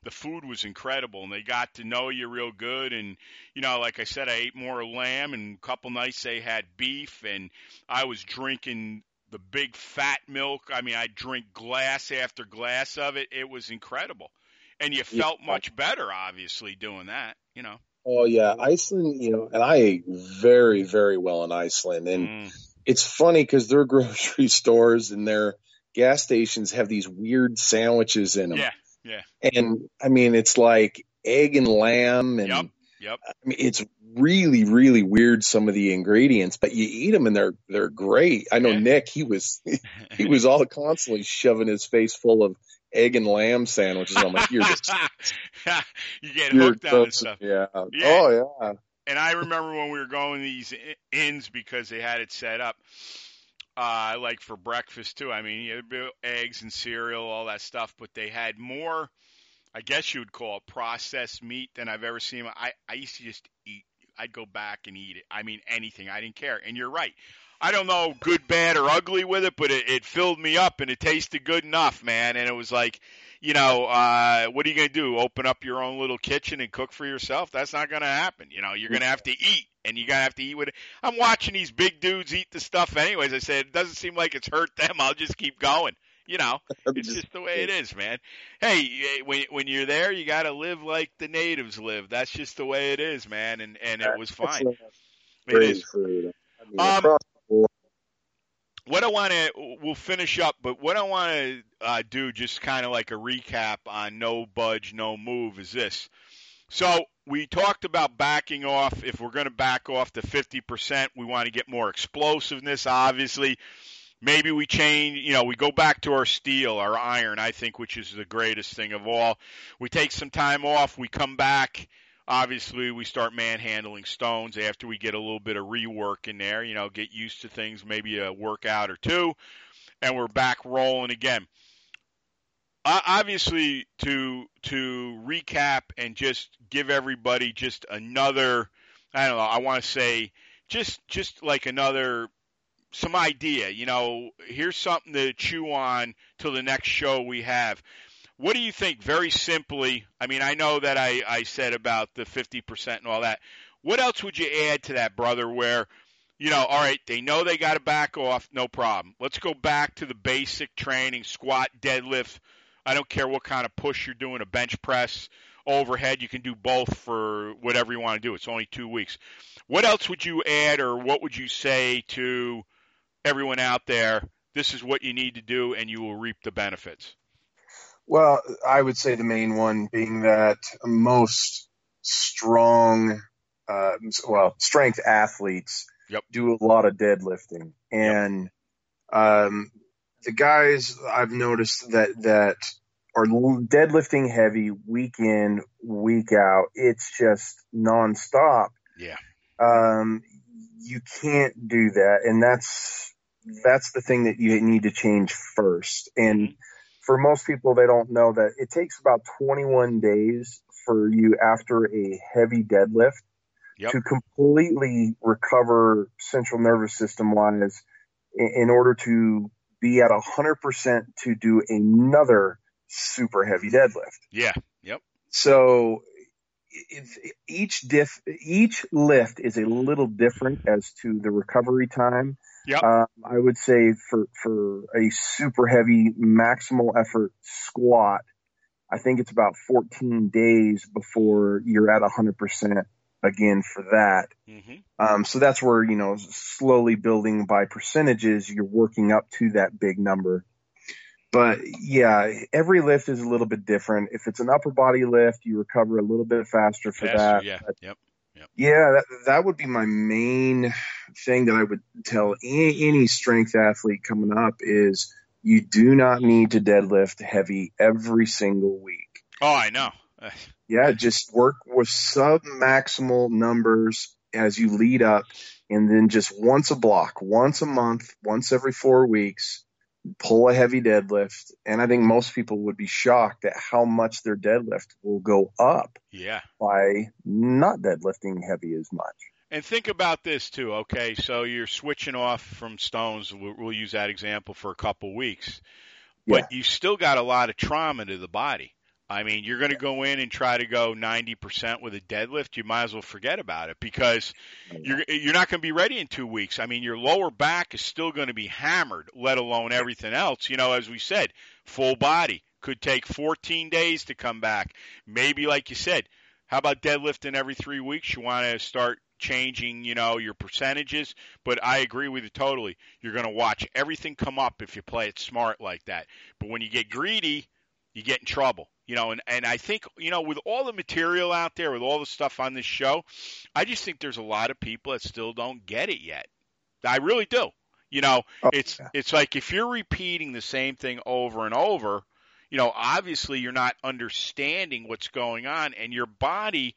The food was incredible, and they got to know you real good. And you know, like I said, I ate more lamb, and a couple nights they had beef, and I was drinking the big fat milk. I mean, I drink glass after glass of it. It was incredible, and you Yeah. felt much better, obviously, doing that. You know. Oh yeah, Iceland. You know, and I ate very, very well in Iceland, and Mm. it's funny because their grocery stores and their gas stations have these weird sandwiches in them. Yeah. Yeah. And I mean, it's like egg and lamb, and Yep. Yep. I mean, it's really, really weird some of the ingredients, but you eat them and they're they're great. I know Yeah. Nick; he was he was all constantly shoving his face full of egg and lamb sandwiches. I'm like, you're just you get hooked on this stuff. Yeah. Yeah. Oh yeah. And I remember when we were going to these inns because they had it set up, uh, like for breakfast too. I mean, eggs and cereal, all that stuff, but they had more, I guess you would call it processed meat than I've ever seen. I, I used to just eat, I'd go back and eat it. I mean, anything. I didn't care. And you're right. I don't know good, bad, or ugly with it, but it, it filled me up and it tasted good enough, man. And it was like, you know, uh, what are you going to do? Open up your own little kitchen and cook for yourself? That's not going to happen. You know, you're going to have to eat, and you got to have to eat with it. I'm watching these big dudes eat the stuff anyways. I said, it doesn't seem like it's hurt them. I'll just keep going. You know, it's just the way it is, man. Hey, eh, when when you're there, you got to live like the natives live. That's just the way it is, man. And and it was fine. It is. food. I mean, Um, across the board. what I want to, we'll finish up, but what I want to uh, do, just kind of like a recap on no budge, no move, is this. So we talked about backing off. If we're going to back off to 50%, we want to get more explosiveness, obviously. Maybe we change, you know, we go back to our steel, our iron, I think, which is the greatest thing of all. We take some time off, we come back. Obviously, we start manhandling stones after we get a little bit of rework in there, you know, get used to things, maybe a workout or two, and we're back rolling again. Obviously, to to recap and just give everybody just another, I don't know, I want to say just just like another some idea. You know, here's something to chew on till the next show we have. What do you think? Very simply, I mean, I know that I, I said about the 50% and all that. What else would you add to that, brother? Where, you know, all right, they know they got to back off, no problem. Let's go back to the basic training squat, deadlift. I don't care what kind of push you're doing, a bench press, overhead. You can do both for whatever you want to do. It's only two weeks. What else would you add, or what would you say to everyone out there? This is what you need to do, and you will reap the benefits. Well, I would say the main one being that most strong, uh, well, strength athletes Yep. do a lot of deadlifting, and um, the guys I've noticed that that are deadlifting heavy week in week out. It's just nonstop. Yeah. Um, you can't do that, and that's that's the thing that you need to change first. And mm-hmm. for most people, they don't know that it takes about 21 days for you after a heavy deadlift Yep. to completely recover central nervous system wise in, order to be at 100% to do another super heavy deadlift. Yeah. Yep. So each diff, each lift is a little different as to the recovery time. Yep. Um, I would say for, for a super heavy maximal effort squat, I think it's about 14 days before you're at 100% again for that. hmm Um, so that's where, you know, slowly building by percentages, you're working up to that big number. But yeah, every lift is a little bit different. If it's an upper body lift, you recover a little bit faster for Faster, that. yeah. But Yep. Yeah, that, that would be my main thing that I would tell any, any strength athlete coming up is you do not need to deadlift heavy every single week. Oh, I know. Yeah, just work with sub maximal numbers as you lead up and then just once a block, once a month, once every four weeks, pull a heavy deadlift, and I think most people would be shocked at how much their deadlift will go up Yeah. by not deadlifting heavy as much. And think about this too, okay? So you're switching off from stones. We'll, we'll use that example for a couple weeks, but you still got a lot of trauma to the body. I mean, you're going to go in and try to go 90% with a deadlift. You might as well forget about it because oh, you're you're not going to be ready in two weeks. I mean, your lower back is still going to be hammered, let alone everything else. You know, as we said, full body could take 14 days to come back. Maybe, like you said, how about deadlifting every three weeks? You want to start changing, you know, your percentages. But I agree with you totally. You're going to watch everything come up if you play it smart like that. But when you get greedy, you get in trouble. You know, and, and I think, you know, with all the material out there, with all the stuff on this show, I just think there's a lot of people that still don't get it yet. I really do. You know, Oh, it's yeah. it's like if you're repeating the same thing over and over, you know, obviously you're not understanding what's going on and your body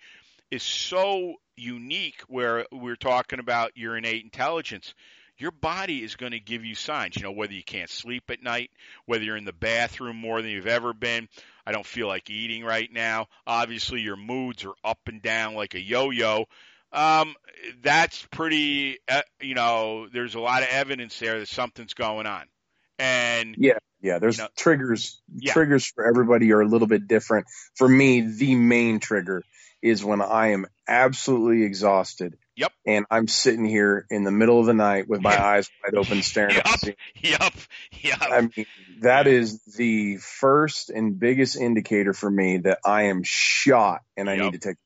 is so unique where we're talking about your innate intelligence. Your body is going to give you signs, you know, whether you can't sleep at night, whether you're in the bathroom more than you've ever been. I don't feel like eating right now. Obviously, your moods are up and down like a yo-yo. Um, that's pretty, uh, you know, there's a lot of evidence there that something's going on. And Yeah, yeah. There's You know- triggers. Yeah. Triggers for everybody are a little bit different. For me, the main trigger is when I am absolutely exhausted. Yep. And I'm sitting here in the middle of the night with my eyes wide open, staring at the. Yup, yup. I mean, that is the first and biggest indicator for me that I am shot and I Yep. need to take.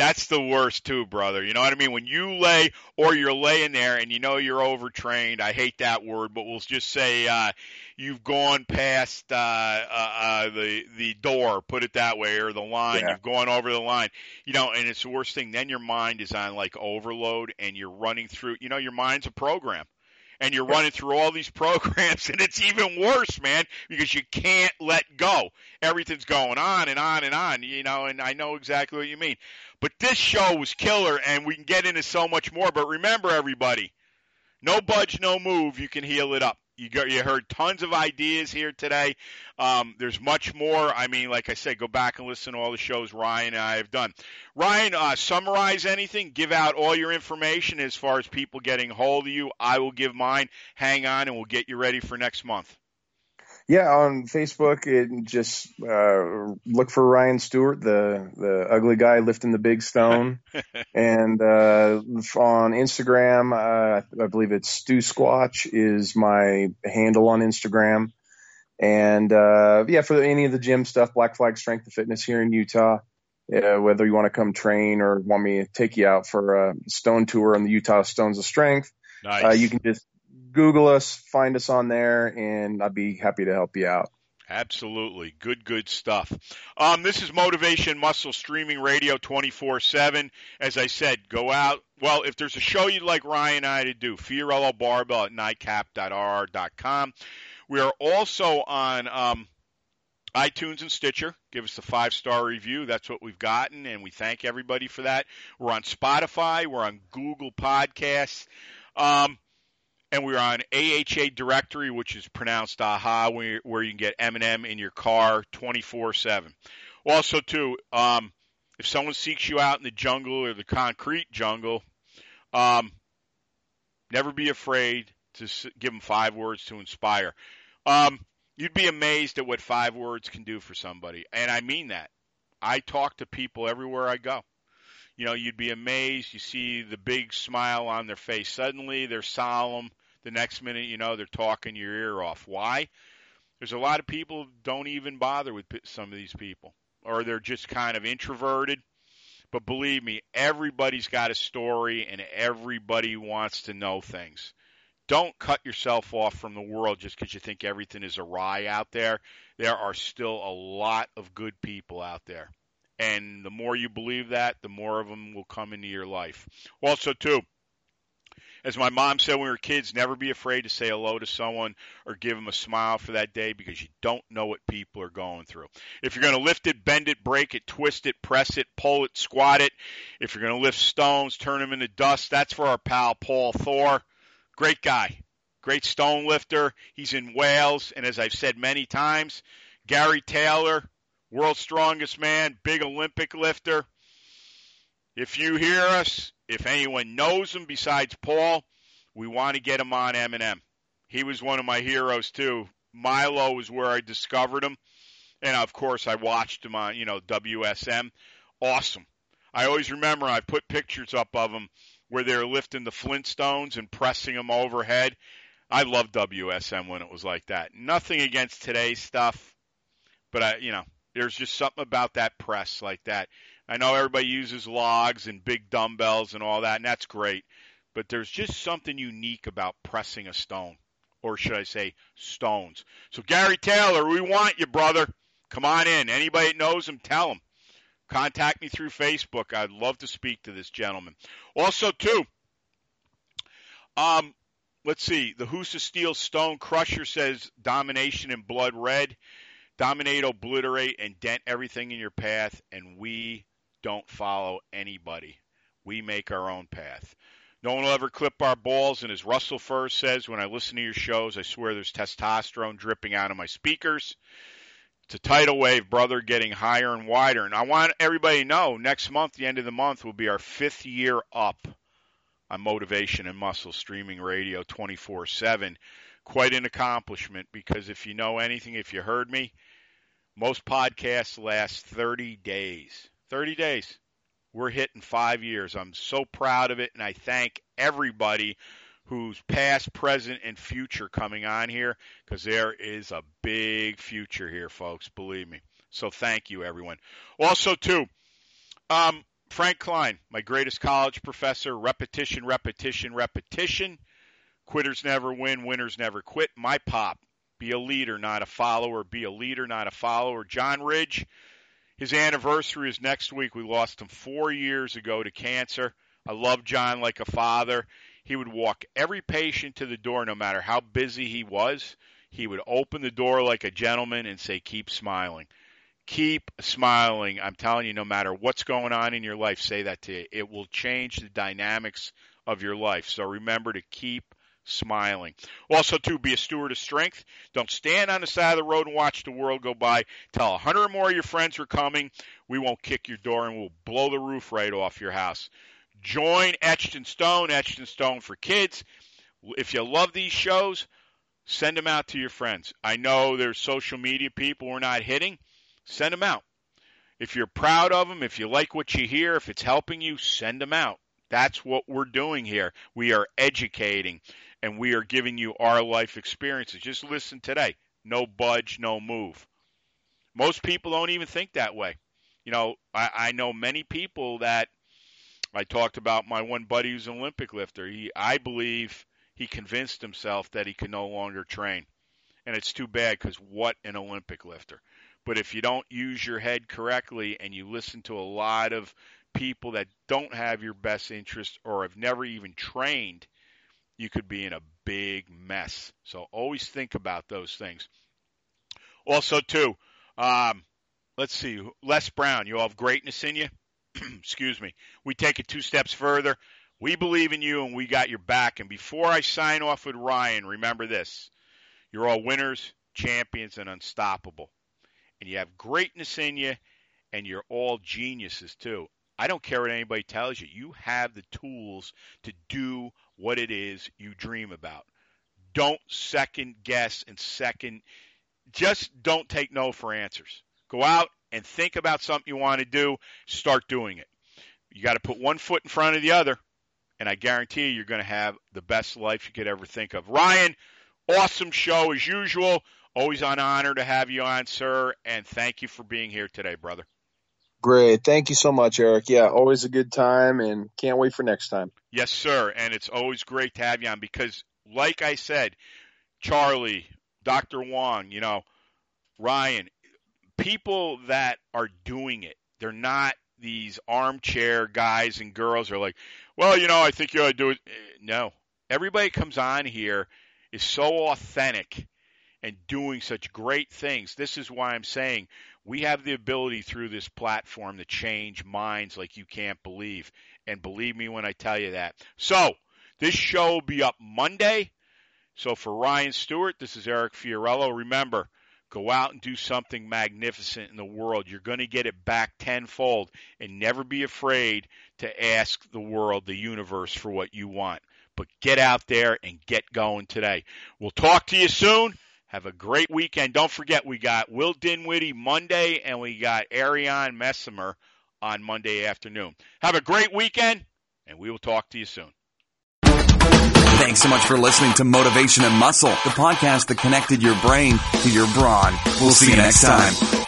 That's the worst too, brother. You know what I mean? When you lay or you're laying there and you know you're overtrained. I hate that word, but we'll just say uh, you've gone past uh, uh, uh, the the door, put it that way, or the line. Yeah. You've gone over the line. You know, and it's the worst thing. Then your mind is on like overload, and you're running through. You know, your mind's a program. And you're running through all these programs, and it's even worse, man, because you can't let go. Everything's going on and on and on, you know, and I know exactly what you mean. But this show was killer, and we can get into so much more. But remember, everybody, no budge, no move. You can heal it up. You got, you heard tons of ideas here today. Um, there's much more. I mean, like I said, go back and listen to all the shows Ryan and I have done. Ryan, uh, summarize anything. Give out all your information as far as people getting hold of you. I will give mine. Hang on, and we'll get you ready for next month. Yeah, on Facebook, it just uh, look for Ryan Stewart, the the ugly guy lifting the big stone, and uh, on Instagram, uh, I believe it's Stu Squatch is my handle on Instagram, and uh, yeah, for any of the gym stuff, Black Flag Strength and Fitness here in Utah. Uh, whether you want to come train or want me to take you out for a stone tour on the Utah Stones of Strength, Nice. uh, you can just Google us, find us on there, and I'd be happy to help you out. Absolutely. Good, good stuff. Um, this is Motivation Muscle Streaming Radio 24 7. As I said, go out. Well, if there's a show you'd like Ryan and I to do, Fiorillo Barbell at nightcap.rr.com. We are also on um, iTunes and Stitcher. Give us a five star review. That's what we've gotten, and we thank everybody for that. We're on Spotify. We're on Google Podcasts. Um, and we're on AHA directory, which is pronounced AHA, where, you can get M&M in your car 24/7. Also, too, um, if someone seeks you out in the jungle or the concrete jungle, um, never be afraid to give them five words to inspire. Um, you'd be amazed at what five words can do for somebody, and I mean that. I talk to people everywhere I go you know, you'd be amazed. You see the big smile on their face. Suddenly they're solemn. The next minute, you know, they're talking your ear off. Why? There's a lot of people don't even bother with some of these people, or they're just kind of introverted. But believe me, everybody's got a story and everybody wants to know things. Don't cut yourself off from the world just because you think everything is awry out there. There are still a lot of good people out there and the more you believe that, the more of them will come into your life. Also, too, as my mom said when we were kids, never be afraid to say hello to someone or give them a smile for that day because you don't know what people are going through. If you're going to lift it, bend it, break it, twist it, press it, pull it, squat it. If you're going to lift stones, turn them into dust. That's for our pal Paul Thor. Great guy. great stone lifter. He's in Wales, and as I've said many times, Gary Taylor, world's strongest man, big Olympic lifter. If you hear us, if anyone knows him besides Paul, we want to get him on M&M. He was one of my heroes too. Milo was where I discovered him, and of course I watched him on you know WSM. Awesome. I always remember I put pictures up of him where they're lifting the Flintstones and pressing them overhead. I loved WSM when it was like that. Nothing against today's stuff, but I, you know, there's just something about that press like that. I know everybody uses logs and big dumbbells and all that, and that's great. But there's just something unique about pressing a stone, or should I say, stones. So Gary Taylor, we want you, brother. Come on in. Anybody that knows him, tell him. Contact me through Facebook. I'd love to speak to this gentleman. Also, too, um, let's see. The Husa Steel Stone Crusher says domination in blood red. Dominate, obliterate, and dent everything in your path, and we don't follow anybody. We make our own path. No one will ever clip our balls, and as Russell Furs says, when I listen to your shows, I swear there's testosterone dripping out of my speakers. It's a tidal wave, brother, getting higher and wider. And I want everybody to know next month, the end of the month, will be our fifth year up on Motivation and Muscle streaming radio 24 7. Quite an accomplishment because if you know anything, if you heard me, most podcasts last 30 days. 30 days. We're hitting five years. I'm so proud of it, and I thank everybody who's past, present, and future coming on here because there is a big future here, folks. Believe me. So thank you, everyone. Also, too, um, Frank Klein, my greatest college professor, repetition, repetition, repetition. Quitters never win, winners never quit. My pop, be a leader, not a follower. Be a leader, not a follower. John Ridge, his anniversary is next week. We lost him four years ago to cancer. I love John like a father. He would walk every patient to the door, no matter how busy he was. He would open the door like a gentleman and say, Keep smiling. Keep smiling. I'm telling you, no matter what's going on in your life, say that to you. It will change the dynamics of your life. So remember to keep smiling. Also, to be a steward of strength. Don't stand on the side of the road and watch the world go by. Tell a hundred or more of your friends are coming. We won't kick your door and we'll blow the roof right off your house. Join Etched in Stone, Etched in Stone for Kids. If you love these shows, send them out to your friends. I know there's social media people we're not hitting. Send them out. If you're proud of them, if you like what you hear, if it's helping you, send them out. That's what we're doing here. We are educating and we are giving you our life experiences. Just listen today. No budge, no move. Most people don't even think that way. You know, I, I know many people that I talked about my one buddy who's an Olympic lifter. He I believe he convinced himself that he could no longer train. And it's too bad because what an Olympic lifter. But if you don't use your head correctly and you listen to a lot of people that don't have your best interest or have never even trained, you could be in a big mess. So always think about those things. Also, too, um, let's see, Les Brown, you all have greatness in you. Excuse me. We take it two steps further. We believe in you and we got your back. And before I sign off with Ryan, remember this you're all winners, champions, and unstoppable. And you have greatness in you, and you're all geniuses, too. I don't care what anybody tells you. You have the tools to do what it is you dream about. Don't second guess and second, just don't take no for answers. Go out and think about something you want to do, start doing it. You got to put one foot in front of the other, and I guarantee you, you're going to have the best life you could ever think of. Ryan, awesome show as usual. Always an honor to have you on, sir, and thank you for being here today, brother. Great. Thank you so much, Eric. Yeah, always a good time and can't wait for next time. Yes, sir. And it's always great to have you on because, like I said, Charlie, Dr. Wong, you know, Ryan, people that are doing it, they're not these armchair guys and girls are like, well, you know, I think you ought to do it. Eh, no. Everybody comes on here is so authentic and doing such great things. This is why I'm saying we have the ability through this platform to change minds like you can't believe. And believe me when I tell you that. So, this show will be up Monday. So for Ryan Stewart, this is Eric Fiorillo. Remember, go out and do something magnificent in the world. You're going to get it back tenfold and never be afraid to ask the world, the universe, for what you want. But get out there and get going today. We'll talk to you soon. Have a great weekend. Don't forget, we got Will Dinwiddie Monday and we got Ariane Messimer on Monday afternoon. Have a great weekend, and we will talk to you soon. Thanks so much for listening to Motivation and Muscle, the podcast that connected your brain to your brawn. We'll see you next time.